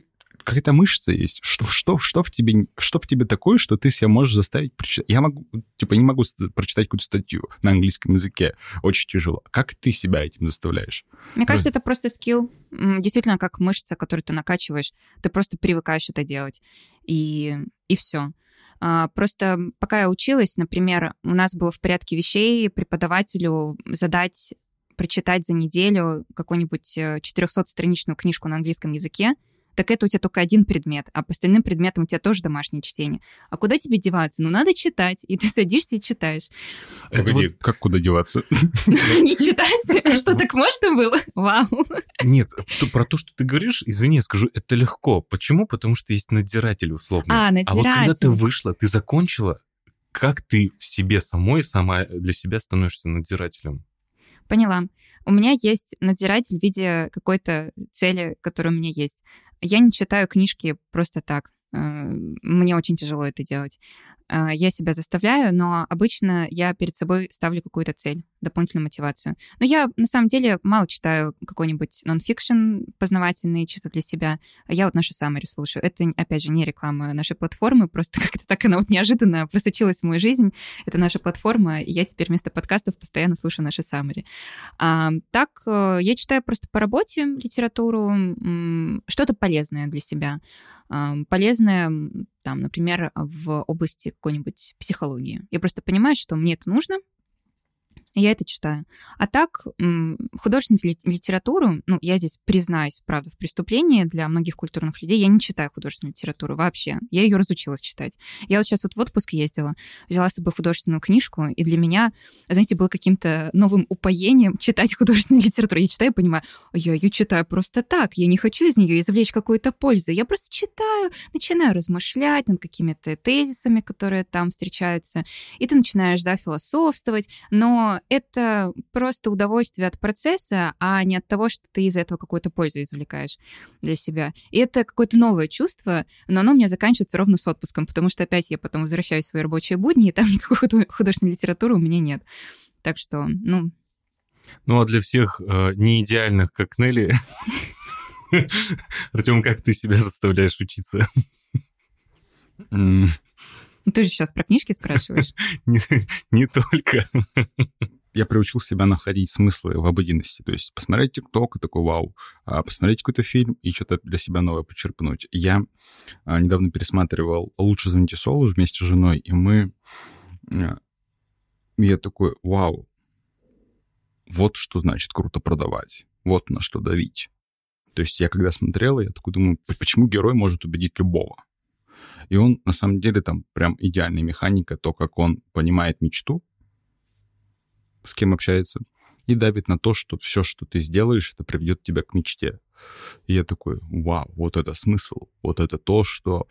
какая-то мышца есть, что, что, что, в тебе, что в тебе такое, что ты себя можешь заставить прочитать. Я могу, типа, не могу прочитать какую-то статью на английском языке, очень тяжело. Как ты себя этим заставляешь? Мне кажется, это просто скилл, действительно, как мышца, которую ты накачиваешь, ты просто привыкаешь это делать, и, и все. А, просто пока я училась, например, у нас было в порядке вещей преподавателю задать прочитать за неделю какую-нибудь 400-страничную э, книжку на английском языке, так это у тебя только один предмет, а по остальным предметам у тебя тоже домашнее чтение. А куда тебе деваться? Ну, надо читать, и ты садишься и читаешь. Погоди, вот... как куда деваться? Не читать? А что, так можно было? Вау. Нет, про то, что ты говоришь, извини, я скажу, это легко. Почему? Потому что есть надзиратель условно. А, надзиратель. А вот когда ты вышла, ты закончила, как ты в себе самой сама для себя становишься надзирателем? Поняла. У меня есть надзиратель в виде какой-то цели, которая у меня есть. Я не читаю книжки просто так. Э, мне очень тяжело это делать. Э, я себя заставляю, но обычно я перед собой ставлю какую-то цель дополнительную мотивацию. Но я, на самом деле, мало читаю какой-нибудь нон-фикшн познавательный, чисто для себя. Я вот наши саммари слушаю. Это, опять же, не реклама нашей платформы, просто как-то так она вот неожиданно просочилась в мою жизнь. Это наша платформа, и я теперь вместо подкастов постоянно слушаю наши саммари. А, так, э, я читаю просто по работе литературу, что-то полезное для себя. А, полезное, там, например, в области какой-нибудь психологии. Я просто понимаю, что мне это нужно, я это читаю. А так, художественную литературу, ну, я здесь признаюсь, правда, в преступлении для многих культурных людей, я не читаю художественную литературу вообще. Я ее разучилась читать. Я вот сейчас вот в отпуск ездила, взяла с собой художественную книжку, и для меня, знаете, было каким-то новым упоением читать художественную литературу. Я читаю и понимаю, я ее читаю просто так, я не хочу из нее извлечь какую-то пользу. Я просто читаю, начинаю размышлять над какими-то тезисами, которые там встречаются, и ты начинаешь, да, философствовать, но это просто удовольствие от процесса, а не от того, что ты из этого какую-то пользу извлекаешь для себя. И это какое-то новое чувство, но оно у меня заканчивается ровно с отпуском, потому что опять я потом возвращаюсь в свои рабочие будни, и там никакой художественной литературы у меня нет. Так что, ну... Ну, а для всех э, не идеальных, как Нелли, Артем, как ты себя заставляешь учиться? Ну, ты же сейчас про книжки спрашиваешь. Не, не только. Я приучил себя находить смыслы в обыденности. То есть посмотреть ТикТок и такой вау, а посмотреть какой-то фильм и что-то для себя новое почерпнуть. Я а, недавно пересматривал «Лучше звоните Солу» вместе с женой, и мы... а, Я такой, вау, вот что значит круто продавать, вот на что давить. То есть я когда смотрел, я такой думаю, «П- почему герой может убедить любого? И он, на самом деле, там прям идеальная механика, то, как он понимает мечту, с кем общается, и давит на то, что все, что ты сделаешь, это приведет тебя к мечте. И я такой, вау, вот это смысл, вот это то, что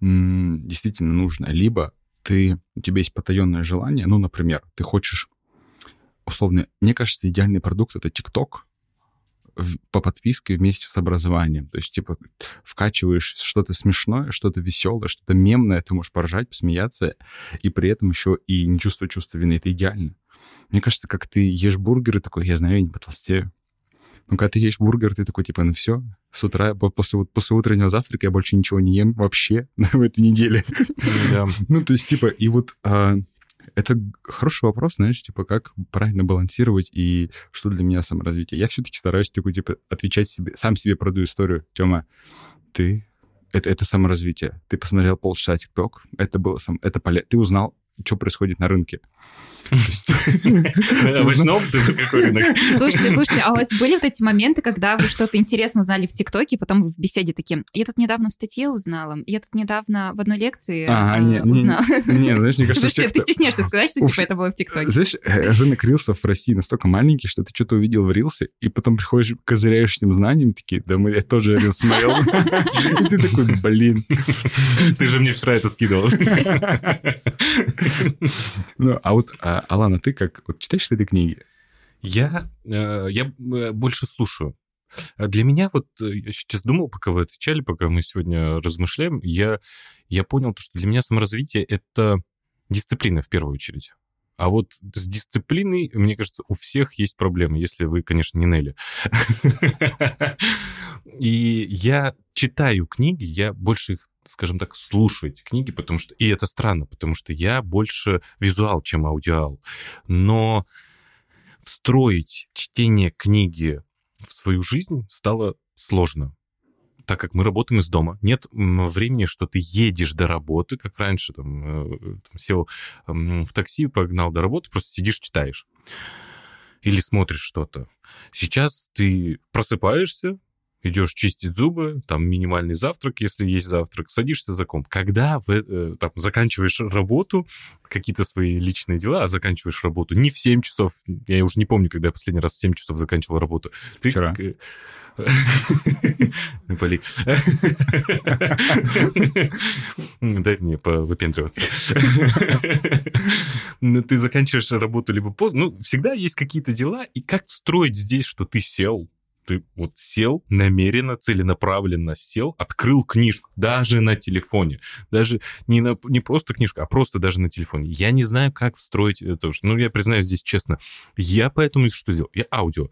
м, действительно нужно. Либо ты, у тебя есть потаенное желание, ну, например, ты хочешь, условно, мне кажется, идеальный продукт — это ТикТок, по подписке вместе с образованием. То есть, типа, вкачиваешь что-то смешное, что-то веселое, что-то мемное, ты можешь поржать, посмеяться, и при этом еще и не чувствовать чувство вины. Это идеально. Мне кажется, как ты ешь бургеры, такой, я знаю, я не потолстею. Но когда ты ешь бургер, ты такой, типа, ну все, с утра, по- после, после утреннего завтрака я больше ничего не ем вообще в этой неделе. Ну, то есть, типа, и вот а, это хороший вопрос, знаешь, типа, как правильно балансировать и что для меня саморазвитие. Я все-таки стараюсь такой, типа, отвечать себе, сам себе продаю историю. Тёма, ты... Это, это саморазвитие. Ты посмотрел полчаса ТикТок, это было сам... Это поле... Ты узнал, что происходит на рынке. Овощном ты за какой рынок? Слушайте, слушайте, а у вас были вот эти моменты, когда вы что-то интересное узнали в ТикТоке, и потом вы в беседе такие, я тут недавно в статье узнала, я тут недавно в одной лекции А, а, узнала. Не, знаешь, мне кажется, Слушайте, все, ты стесняешься сказать, что типа это было в ТикТоке. Знаешь, э, рынок рилсов в России настолько маленький, что ты что-то увидел в рилсе, и потом приходишь, козыряешь этим знанием, такие, да мы, я тоже рилс смотрел. И ты такой, блин. Ты же мне вчера это скидывал. Ну, а вот, а, Алана, ты как, вот читаешь ли ты книги? Я, э, я э, больше слушаю. А Для меня вот, э, я сейчас думал, пока вы отвечали, пока мы сегодня размышляем, я, я понял, то, что для меня саморазвитие — это дисциплина в первую очередь. А вот с дисциплиной, мне кажется, у всех есть проблемы, если вы, конечно, не Нелли. И я читаю книги, я больше их, скажем так, слушаю эти книги, потому что... И это странно, потому что я больше визуал, чем аудиал. Но встроить чтение книги в свою жизнь стало сложно так как мы работаем из дома, нет времени, что ты едешь до работы, как раньше, там, э, там, сел в такси, погнал до работы, просто сидишь, читаешь. Или смотришь что-то. Сейчас ты просыпаешься, идешь чистить зубы, там минимальный завтрак, если есть завтрак, садишься за комп. Когда вы э, там, заканчиваешь работу, какие-то свои личные дела, а заканчиваешь работу не в 7 часов, я уже не помню, когда я последний раз в 7 часов заканчивал работу. Ты Вчера. к- Ну, Поли. Дай мне повыпендриваться. Ну, Ты заканчиваешь работу либо поздно. Ну, всегда есть какие-то дела. И как встроить здесь, что ты сел, ты вот сел намеренно, целенаправленно сел, открыл книжку, даже на телефоне. Даже не, на, не просто книжку, а просто даже на телефоне. Я не знаю, как встроить это. Ну, я признаюсь здесь честно. Я поэтому что сделал? Я аудио.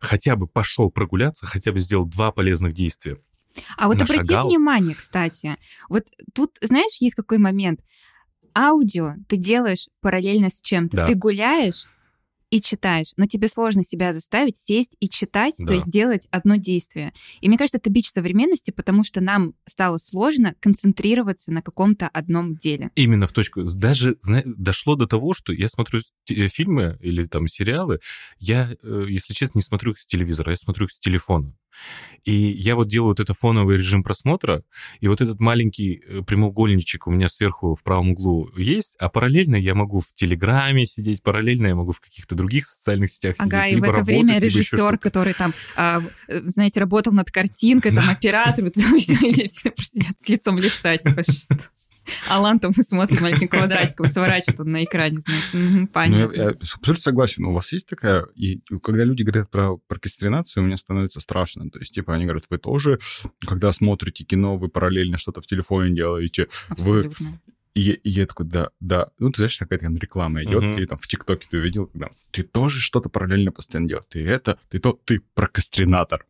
Хотя бы пошел прогуляться, хотя бы сделал два полезных действия. А вот обрати нашагал. внимание, кстати, вот тут, знаешь, есть какой момент? Аудио ты делаешь параллельно с чем-то. Да. Ты гуляешь и читаешь, но тебе сложно себя заставить сесть и читать, Да. то есть делать одно действие. И мне кажется, это бич современности, потому что нам стало сложно концентрироваться на каком-то одном деле. Именно в точку. Даже зна- дошло до того, что я смотрю э, фильмы или там сериалы, я, э, если честно, не смотрю их с телевизора, я смотрю их с телефона. И я вот делаю вот это фоновый режим просмотра, и вот этот маленький э, прямоугольничек у меня сверху в правом углу есть, а параллельно я могу в Телеграме сидеть, параллельно я могу в каких-то других социальных сетях Ага, сидеть, и в это работать, время режиссер, который там, а, э, знаете, работал над картинкой, там оператор, вот все сидят с лицом лица, типа, что? Алан там смотрит маленьким квадратиком, сворачивает он на экране, значит, мгм, Ну, я, понятно. я абсолютно согласен. У вас есть такая... И когда люди говорят про прокрастинацию, мне становится страшно. То есть, типа, они говорят, вы тоже, когда смотрите кино, вы параллельно что-то в телефоне делаете. Абсолютно. И, я- и я такой, да, да. Ну, ты знаешь, такая там реклама идет, Мгм. или там в ТикТоке ты увидел, когда ты тоже что-то параллельно постоянно делаешь. Ты это, ты то, ты прокрастинатор.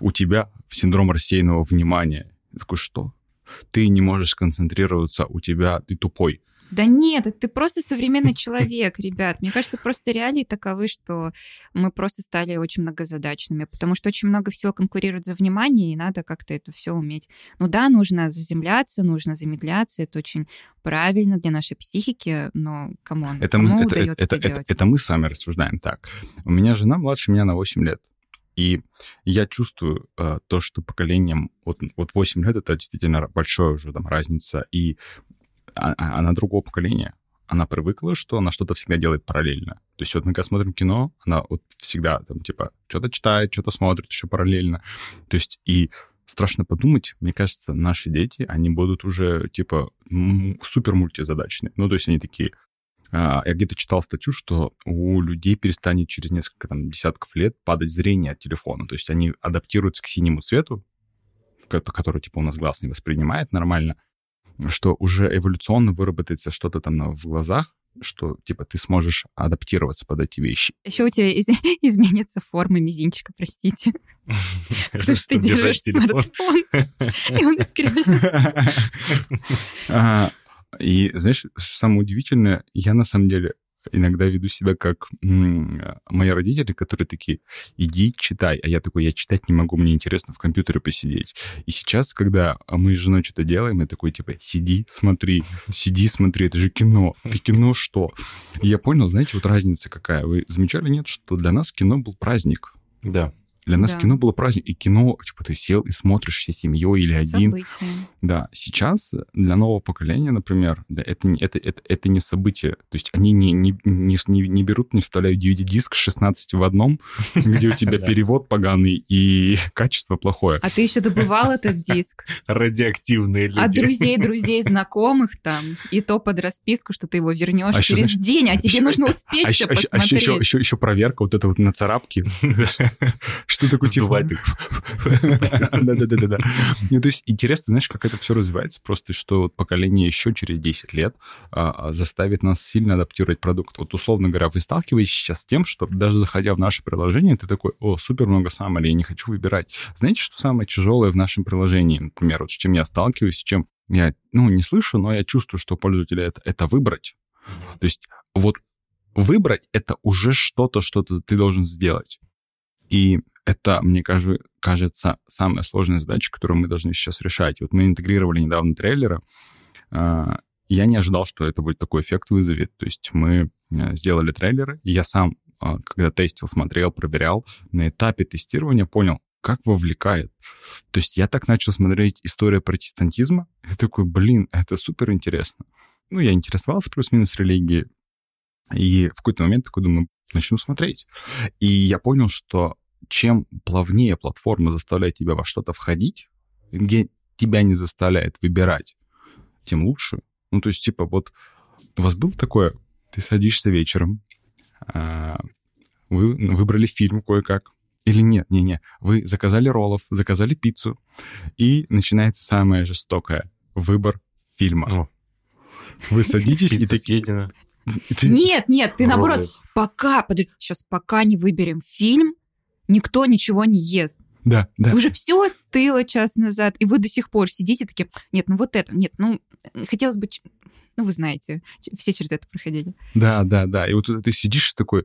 У тебя синдром рассеянного внимания. Я такой, что? Ты не можешь сконцентрироваться, у тебя, ты тупой. Да нет, ты просто современный человек, ребят. Мне кажется, просто реалии таковы, что мы просто стали очень многозадачными, потому что очень много всего конкурирует за внимание, и надо как-то это все уметь. Ну да, нужно заземляться, нужно замедляться, это очень правильно для нашей психики, но come on, это кому мы, удается это, это, это, делать? это, это мы с вами рассуждаем так. У меня жена младше меня на 8 лет. И я чувствую э, то, что поколением, вот, вот 8 лет это действительно большая уже там разница, и а, а- она другого поколения. Она привыкла, что она что-то всегда делает параллельно. То есть вот мы когда смотрим кино, она вот всегда там типа что-то читает, что-то смотрит еще параллельно. То есть и страшно подумать, мне кажется, наши дети, они будут уже типа супер мультизадачные. Ну то есть они такие, а, Я где-то читал статью, что у людей перестанет через несколько там, десятков лет падать зрение от телефона. То есть они адаптируются к синему цвету, ко- который типа у нас глаз не воспринимает нормально, что уже эволюционно выработается что-то там в глазах, что типа ты сможешь адаптироваться под эти вещи. Еще у тебя из- изменится форма мизинчика, простите. Потому что ты держишь смартфон, и он искривляется. И знаешь, самое удивительное, я на самом деле иногда веду себя как м, мои родители, которые такие, иди читай. А я такой, я читать не могу, мне интересно в компьютере посидеть. И сейчас, когда мы с женой что-то делаем, я такой, типа, сиди, смотри, сиди, смотри, это же кино. Ты кино что? И я понял, знаете, вот разница какая. Вы замечали, нет, что для нас кино был праздник. Да. Для нас Да. кино было праздник. И кино, типа, ты сел и смотришь всей семьей или один. Событие. Да, сейчас для нового поколения, например, да, это, не- это, это, это не событие. То есть они не, не, не, не- не берут, не вставляют DVD-диск 16 в одном, где у тебя перевод поганый и качество плохое. А ты еще добывал этот диск Радиоактивные люди. от друзей, друзей, знакомых там, и то под расписку, что ты его вернешь А через день, а тебе еще- нужно успеть А все еще, а еще- а еще- посмотреть. еще- еще проверка вот это вот на царапке. Что такое типа... Да-да-да-да. Ну, то есть интересно, знаешь, как это все развивается, просто что поколение еще через 10 лет а, а, заставит нас сильно адаптировать продукт. Вот, условно говоря, вы сталкиваетесь сейчас с тем, что даже заходя в наше приложение, ты такой, о, супер много саммари, я не хочу выбирать. Знаете, что самое тяжелое в нашем приложении? Например, вот с чем я сталкиваюсь, с чем я, ну, не слышу, но я чувствую, что пользователя это, это выбрать. То есть вот выбрать — это уже что-то, что ты ты должен сделать. И это, мне кажется, самая сложная задача, которую мы должны сейчас решать. Вот мы интегрировали недавно трейлеры. а, Я не ожидал, что это будет такой эффект вызовет. То есть мы э, сделали трейлеры, и я сам, а, когда тестил, смотрел, проверял, на этапе тестирования понял, как вовлекает. То есть я так начал смотреть историю протестантизма, и такой, блин, это супер интересно. Ну, я интересовался плюс-минус религией, и в какой-то момент такой думаю, начну смотреть. И я понял, что чем плавнее платформа заставляет тебя во что-то входить, где тебя не заставляет выбирать, тем лучше. Ну, то есть, типа, вот у вас было такое, ты садишься вечером, а, вы выбрали фильм кое-как, или нет, не-не, вы заказали роллов, заказали пиццу, и начинается самое жестокое — выбор фильма. О. Вы садитесь и такие... Нет, нет, ты наоборот, пока, подожди, сейчас пока не выберем фильм, никто ничего не ест. Да, да. Уже все остыло час назад, и вы до сих пор сидите такие, нет, ну вот это, нет, ну хотелось бы, ну вы знаете, все через это проходили. Да, да, да. И вот ты сидишь такой,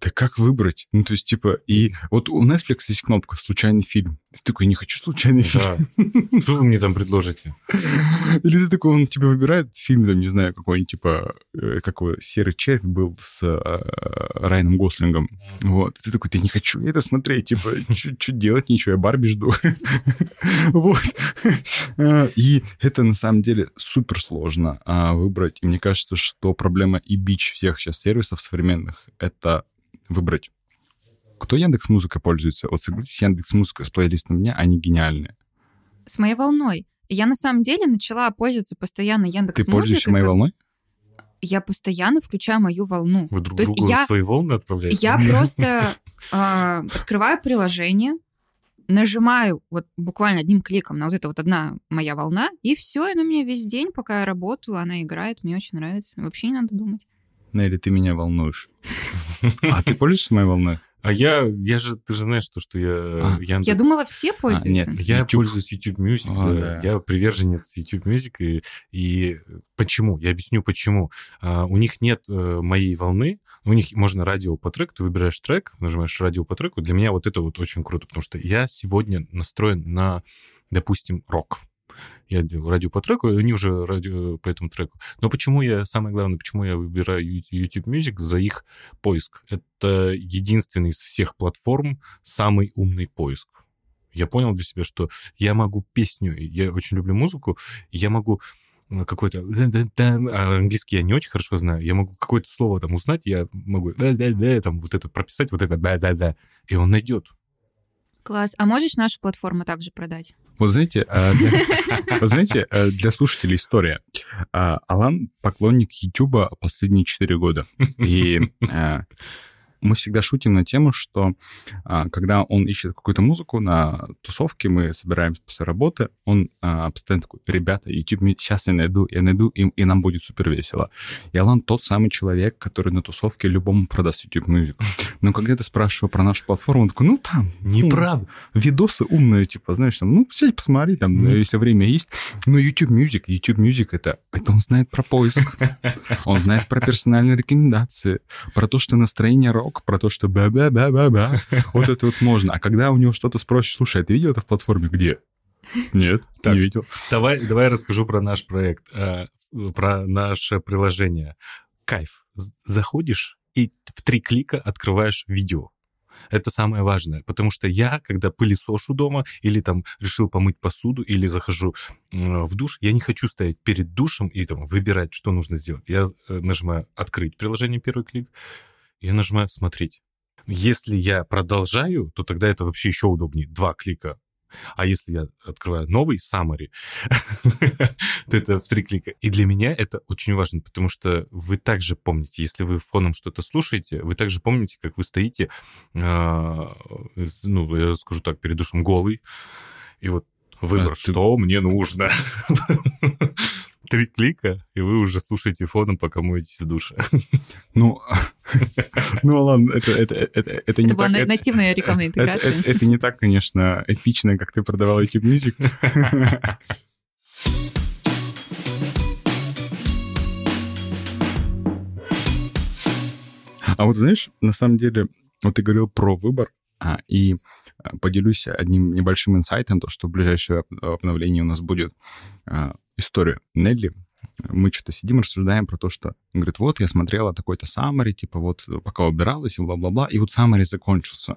да как выбрать? Ну, то есть, типа, и вот у Netflix есть кнопка «Случайный фильм». Ты такой, не хочу случайный фильм. Да. Что вы мне там предложите? Или ты такой, он тебе выбирает фильм, там, не знаю, какой-нибудь, типа, э, как его, «Серый червь» был с э, Райаном Гослингом. Вот. И ты такой, да не хочу это смотреть, типа, что делать, ничего, я Барби жду. Вот. И это, на самом деле, супер сложно а, выбрать. И мне кажется, что проблема и бич всех сейчас сервисов современных — это выбрать. Кто Яндекс Музыкой пользуется? Вот согласитесь, Яндекс Музыка с плейлистом дня, они гениальные. С моей волной. Я на самом деле начала пользоваться постоянно Яндекс Ты пользуешься моей волной? Я постоянно включаю мою волну. Вы друг То есть другу я- свои волны отправляете? Я просто а, открываю приложение, нажимаю вот буквально одним кликом на вот это вот одна моя волна, и все, она у меня весь день, пока я работаю, она играет, мне очень нравится. Вообще не надо думать. Нелли, ты меня волнуешь. А ты пользуешься моей волной? А я, я же, ты же знаешь, то, что я А. Яндекс... Я думала, все пользуются. нет, Я YouTube. пользуюсь YouTube Music, А, да. да. я приверженец YouTube Music, и, и почему? Я объясню, почему. А, у них нет э, моей волны, у них можно радио по треку, ты выбираешь трек, нажимаешь радио по треку. Для меня вот это вот очень круто, потому что я сегодня настроен на, допустим, рок. Я делаю радио по треку, и они уже радио по этому треку. Но почему я, самое главное, почему я выбираю YouTube Music за их поиск? Это единственный из всех платформ самый умный поиск. Я понял для себя, что я могу песню, я очень люблю музыку, я могу э, какой-то... а английский я не очень хорошо знаю, я могу какое-то слово там узнать, я могу там вот это прописать, вот это да-да-да, и он найдет. Класс. А можешь нашу платформу также продать? Вот знаете, для, вот знаете, э, для слушателей история. А, Алан поклонник Ютуба последние 4 года. И мы всегда шутим на тему, что а, когда он ищет какую-то музыку на тусовке, мы собираемся после работы, он а, постоянно такой, ребята, YouTube, сейчас я найду, я найду, и, и нам будет супер весело. И Алан тот самый человек, который на тусовке любому продаст YouTube музыку. Но когда ты спрашиваешь про нашу платформу, он такой, ну там, Неправда. видосы умные, типа, знаешь, там, ну, сядь, посмотри, там, если время есть. Но YouTube Music, YouTube Music это, это он знает про поиск, он знает про персональные рекомендации, про то, что настроение рок, про то, что ба-ба-ба-ба-ба. Вот это вот можно. А когда у него что-то спросишь, слушай, а ты видел это в платформе? Где? Нет, Так. не видел. Давай, давай я расскажу про наш проект, э, про наше приложение. Кайф. Заходишь и в три клика открываешь видео. Это самое важное, потому что я, когда пылесошу дома или там решил помыть посуду или захожу в душ, я не хочу стоять перед душем и там выбирать, что нужно сделать. Я э, нажимаю «Открыть приложение», первый клик, я нажимаю «Смотреть». Если я продолжаю, то тогда это вообще еще удобнее. Два клика. А если я открываю новый summary, то это в три клика. И для меня это очень важно, потому что вы также помните, если вы фоном что-то слушаете, вы также помните, как вы стоите, а, ну, я скажу так, перед душем голый, и вот выбор, А ты- что мне нужно. Три клика, и вы уже слушаете фоном, пока моетесь в душе. Ну, ну ладно, это, это, это, это не Это была так... это- нативная рекламная интеграция. это- это не так, конечно, эпично, как ты продавал YouTube Music. А вот знаешь, на самом деле, вот ты говорил про выбор, а, и а, поделюсь одним небольшим инсайтом, то, что в ближайшее об- обновление у нас будет а, история Нелли. Мы что-то сидим, рассуждаем про то, что... Он говорит, вот, я смотрела такой-то саммари, типа, вот, пока убиралась, и бла-бла-бла, и вот саммари закончился.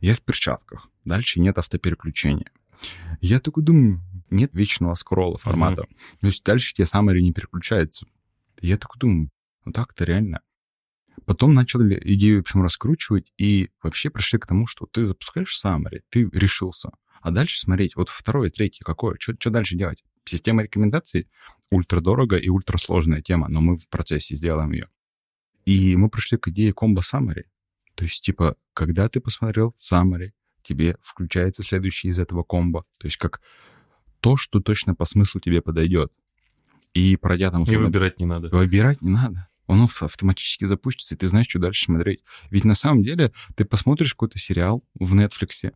Я в перчатках. Дальше нет автопереключения. Я такой думаю, нет вечного скролла формата. То есть дальше тебе саммари не переключается. Я такой думаю, ну так-то реально. Потом начали идею, в общем, раскручивать, и вообще пришли к тому, что ты запускаешь summary, ты решился. А дальше смотреть, вот второе, третье, какое, что дальше делать? Система рекомендаций ультрадорого и ультрасложная тема, но мы в процессе сделаем ее. И мы пришли к идее комбо summary. То есть, типа, когда ты посмотрел summary, тебе включается следующий из этого комбо. То есть, как то, что точно по смыслу тебе подойдет. И пройдя там... И условно, выбирать не надо. Выбирать не надо. Он ав- автоматически запустится, и ты знаешь, что дальше смотреть. Ведь на самом деле ты посмотришь какой-то сериал в Netflix,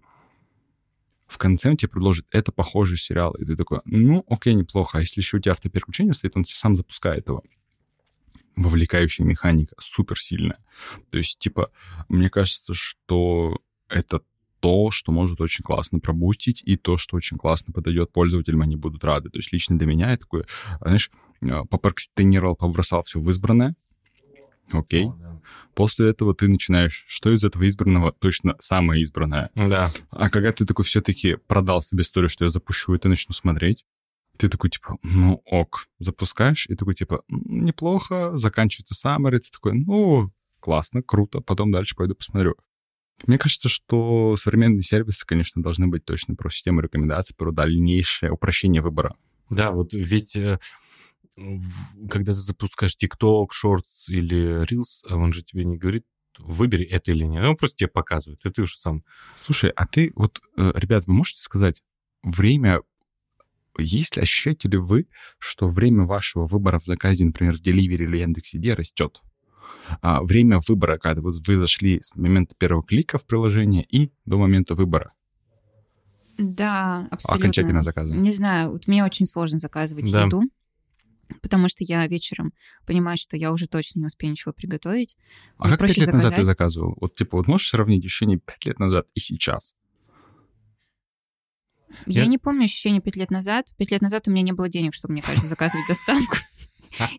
в конце он тебе предложит, это похожий сериал. И ты такой, ну, окей, неплохо. А если еще у тебя автопереключение стоит, он сам запускает его. Вовлекающая механика, супер сильная. То есть, типа, мне кажется, что это то, что может очень классно пробустить, и то, что очень классно подойдет пользователям, они будут рады. То есть лично для меня это такое, знаешь, а, попрокстинировал, побросал все в избранное, окей. После этого ты начинаешь, что из этого избранного точно самое избранное. Да. А когда ты такой все-таки продал себе историю, что я запущу это, начну смотреть, ты такой, типа, ну ок, запускаешь, и такой, типа, «М, неплохо, заканчивается саммер, и ты такой, ну, классно, круто, потом дальше пойду посмотрю. Мне кажется, что современные сервисы, конечно, должны быть точно про систему рекомендаций, про дальнейшее упрощение выбора. Да, вот ведь э, когда ты запускаешь TikTok, Shorts или Reels, а он же тебе не говорит, выбери это или нет. Он просто тебе показывает, и ты уже сам... Слушай, а ты, вот, э, ребят, вы можете сказать, время, есть ли, ощущаете ли вы, что время вашего выбора в заказе, например, в Delivery или Яндекс.Еде растет? а, время выбора, когда вот вы зашли с момента первого клика в приложение и до момента выбора. Да, абсолютно. Окончательно заказа. Не знаю, вот мне очень сложно заказывать Да. еду, потому что я вечером понимаю, что я уже точно не успею ничего приготовить. А как пять лет назад ты заказать. заказывал? Вот, типа, вот можешь сравнить ощущение пять лет назад и сейчас? Я, Я- не помню ощущение пять лет назад. Пять лет назад у меня не было денег, чтобы, мне кажется, заказывать доставку.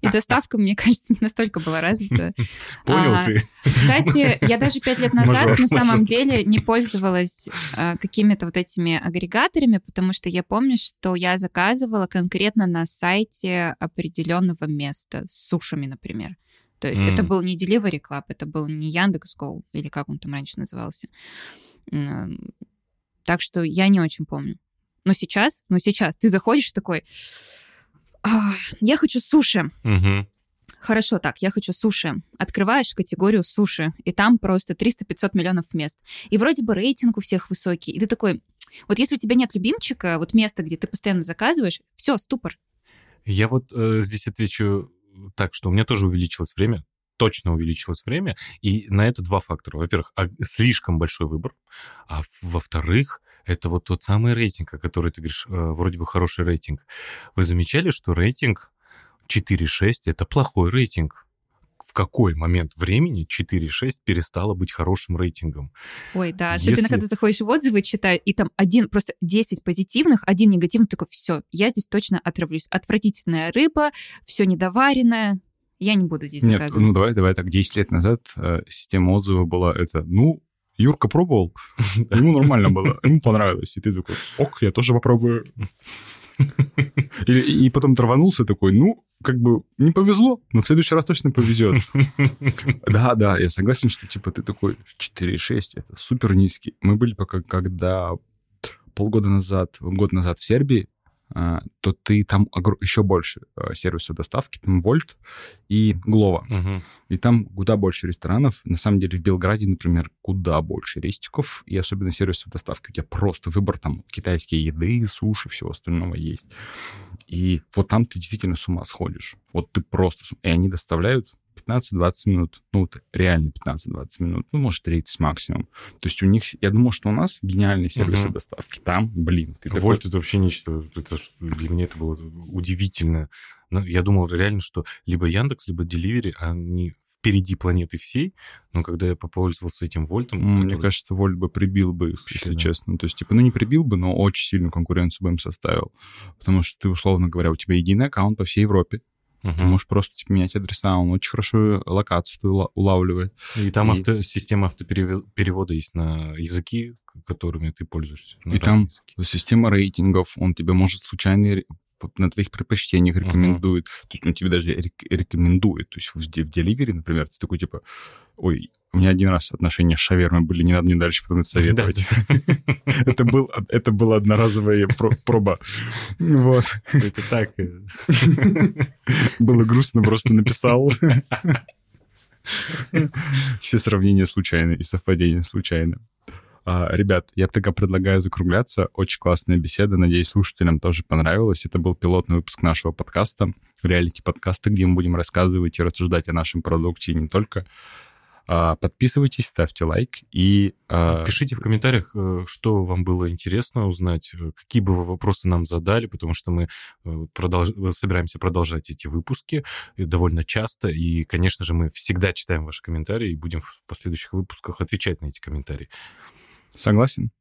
И доставка, мне кажется, не настолько была развита. Понял А, ты? Кстати, я даже пять лет назад Мажор, на самом мажор. деле не пользовалась а, какими-то вот этими агрегаторами, потому что я помню, что я заказывала конкретно на сайте определенного места с сушами, например. То есть это был не Delivery Club, это был не Яндекс.Гоу, или как он там раньше назывался. Так что я не очень помню. Но сейчас, но сейчас ты заходишь такой, «А, я хочу суши. Мгм. Хорошо, так, я хочу суши. Открываешь категорию суши, и там просто 300-500 миллионов мест. И вроде бы рейтинг у всех высокий. И ты такой, вот если у тебя нет любимчика, вот места, где ты постоянно заказываешь, все, ступор. Я вот э, здесь отвечу так, что у меня тоже увеличилось время, точно увеличилось время, и на это два фактора. Во-первых, а- слишком большой выбор, а во-вторых, это вот тот самый рейтинг, о который ты говоришь, э, вроде бы хороший рейтинг. Вы замечали, что рейтинг 4.6 — это плохой рейтинг? В какой момент времени 4.6 перестало быть хорошим рейтингом? Ой, да, особенно Если- когда заходишь в отзывы, читаю, и там один, просто 10 позитивных, один негативный, такой, все, я здесь точно отравлюсь. Отвратительная рыба, все недоваренное, я не буду здесь Нет, заказывать. ну давай, давай так, 10 лет назад э, система отзывов была это, ну, Юрка пробовал, ему нормально было, ему понравилось. И ты такой, ок, я тоже попробую. Или, и потом траванулся такой, ну, как бы не повезло, но в следующий раз точно повезет. Да, да, я согласен, что типа ты такой 4,6, это супер низкий. Мы были пока, когда полгода назад, год назад в Сербии, то ты там еще больше а, сервисов доставки, там Вольт и Глова. Мгм. И там куда больше ресторанов. На самом деле в Белграде, например, куда больше рестиков и особенно сервисов доставки. У тебя просто выбор там китайской еды, суши, всего остального есть. И вот там ты действительно с ума сходишь. Вот ты просто... И они доставляют 15-20 минут. Ну, вот реально 15-20 минут. Ну, может, 30 максимум. То есть у них... Я думал, что у нас гениальные сервисы Мгм. доставки. Там, блин, ты такой... Вольт это вообще нечто. Это для меня это было удивительно. Но Я думал реально, что либо Яндекс, либо Delivery, они впереди планеты всей. Но когда я попользовался этим Вольтом... Мне который- кажется, Вольт бы прибил бы их, Вообще, если да. честно. То есть, типа, ну не прибил бы, но очень сильную конкуренцию бы им составил. Потому что ты, условно говоря, у тебя единый аккаунт по всей Европе. Мгм. Ты можешь просто типа, менять адреса, он очень хорошо локацию ты ула- улавливает. И там и- авто- система автоперевода есть на языки, которыми ты пользуешься. И там языки. Система рейтингов, он тебе может случайно на твоих предпочтениях рекомендует. То есть он тебе даже рек- рекомендует. То есть в, в Delivery, например, ты такой, типа, ой, у меня один раз отношения с шавермой были, не надо мне дальше потом это советовать. Это был, это была одноразовая про- проба. Вот. Это так. Было грустно, просто написал. Все сравнения случайны и совпадения случайны. А, ребят, я тогда предлагаю закругляться. Очень классная беседа. Надеюсь, слушателям тоже понравилось. Это был пилотный выпуск нашего подкаста, реалити-подкаста, где мы будем рассказывать и рассуждать о нашем продукте и не только. А, подписывайтесь, ставьте лайк и... а, Пишите в комментариях, э, что вам было интересно узнать, э, какие бы вы вопросы нам задали, потому что мы э, продолж- собираемся продолжать эти выпуски довольно часто. И, конечно же, мы всегда читаем ваши комментарии и будем в последующих выпусках отвечать на эти комментарии. Согласен?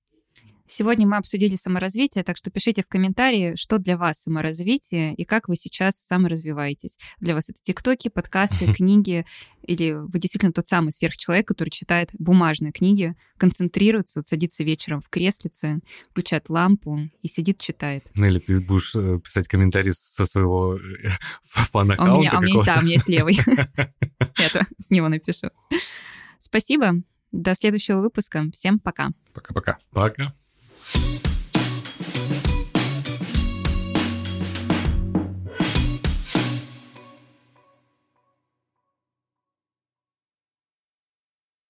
Сегодня мы обсудили саморазвитие, так что пишите в комментарии, что для вас саморазвитие и как вы сейчас саморазвиваетесь. Для вас это тиктоки, подкасты, книги, или вы действительно тот самый сверхчеловек, который читает бумажные книги, концентрируется, вот садится вечером в креслице, включает лампу и сидит, читает. Нелли, ты будешь э, писать комментарии со своего э, А у фан-аккаунта меня, а у меня есть, да, у меня есть левый. Это с него напишу. Спасибо. До следующего выпуска. Всем пока. Пока-пока. Пока. Thank you.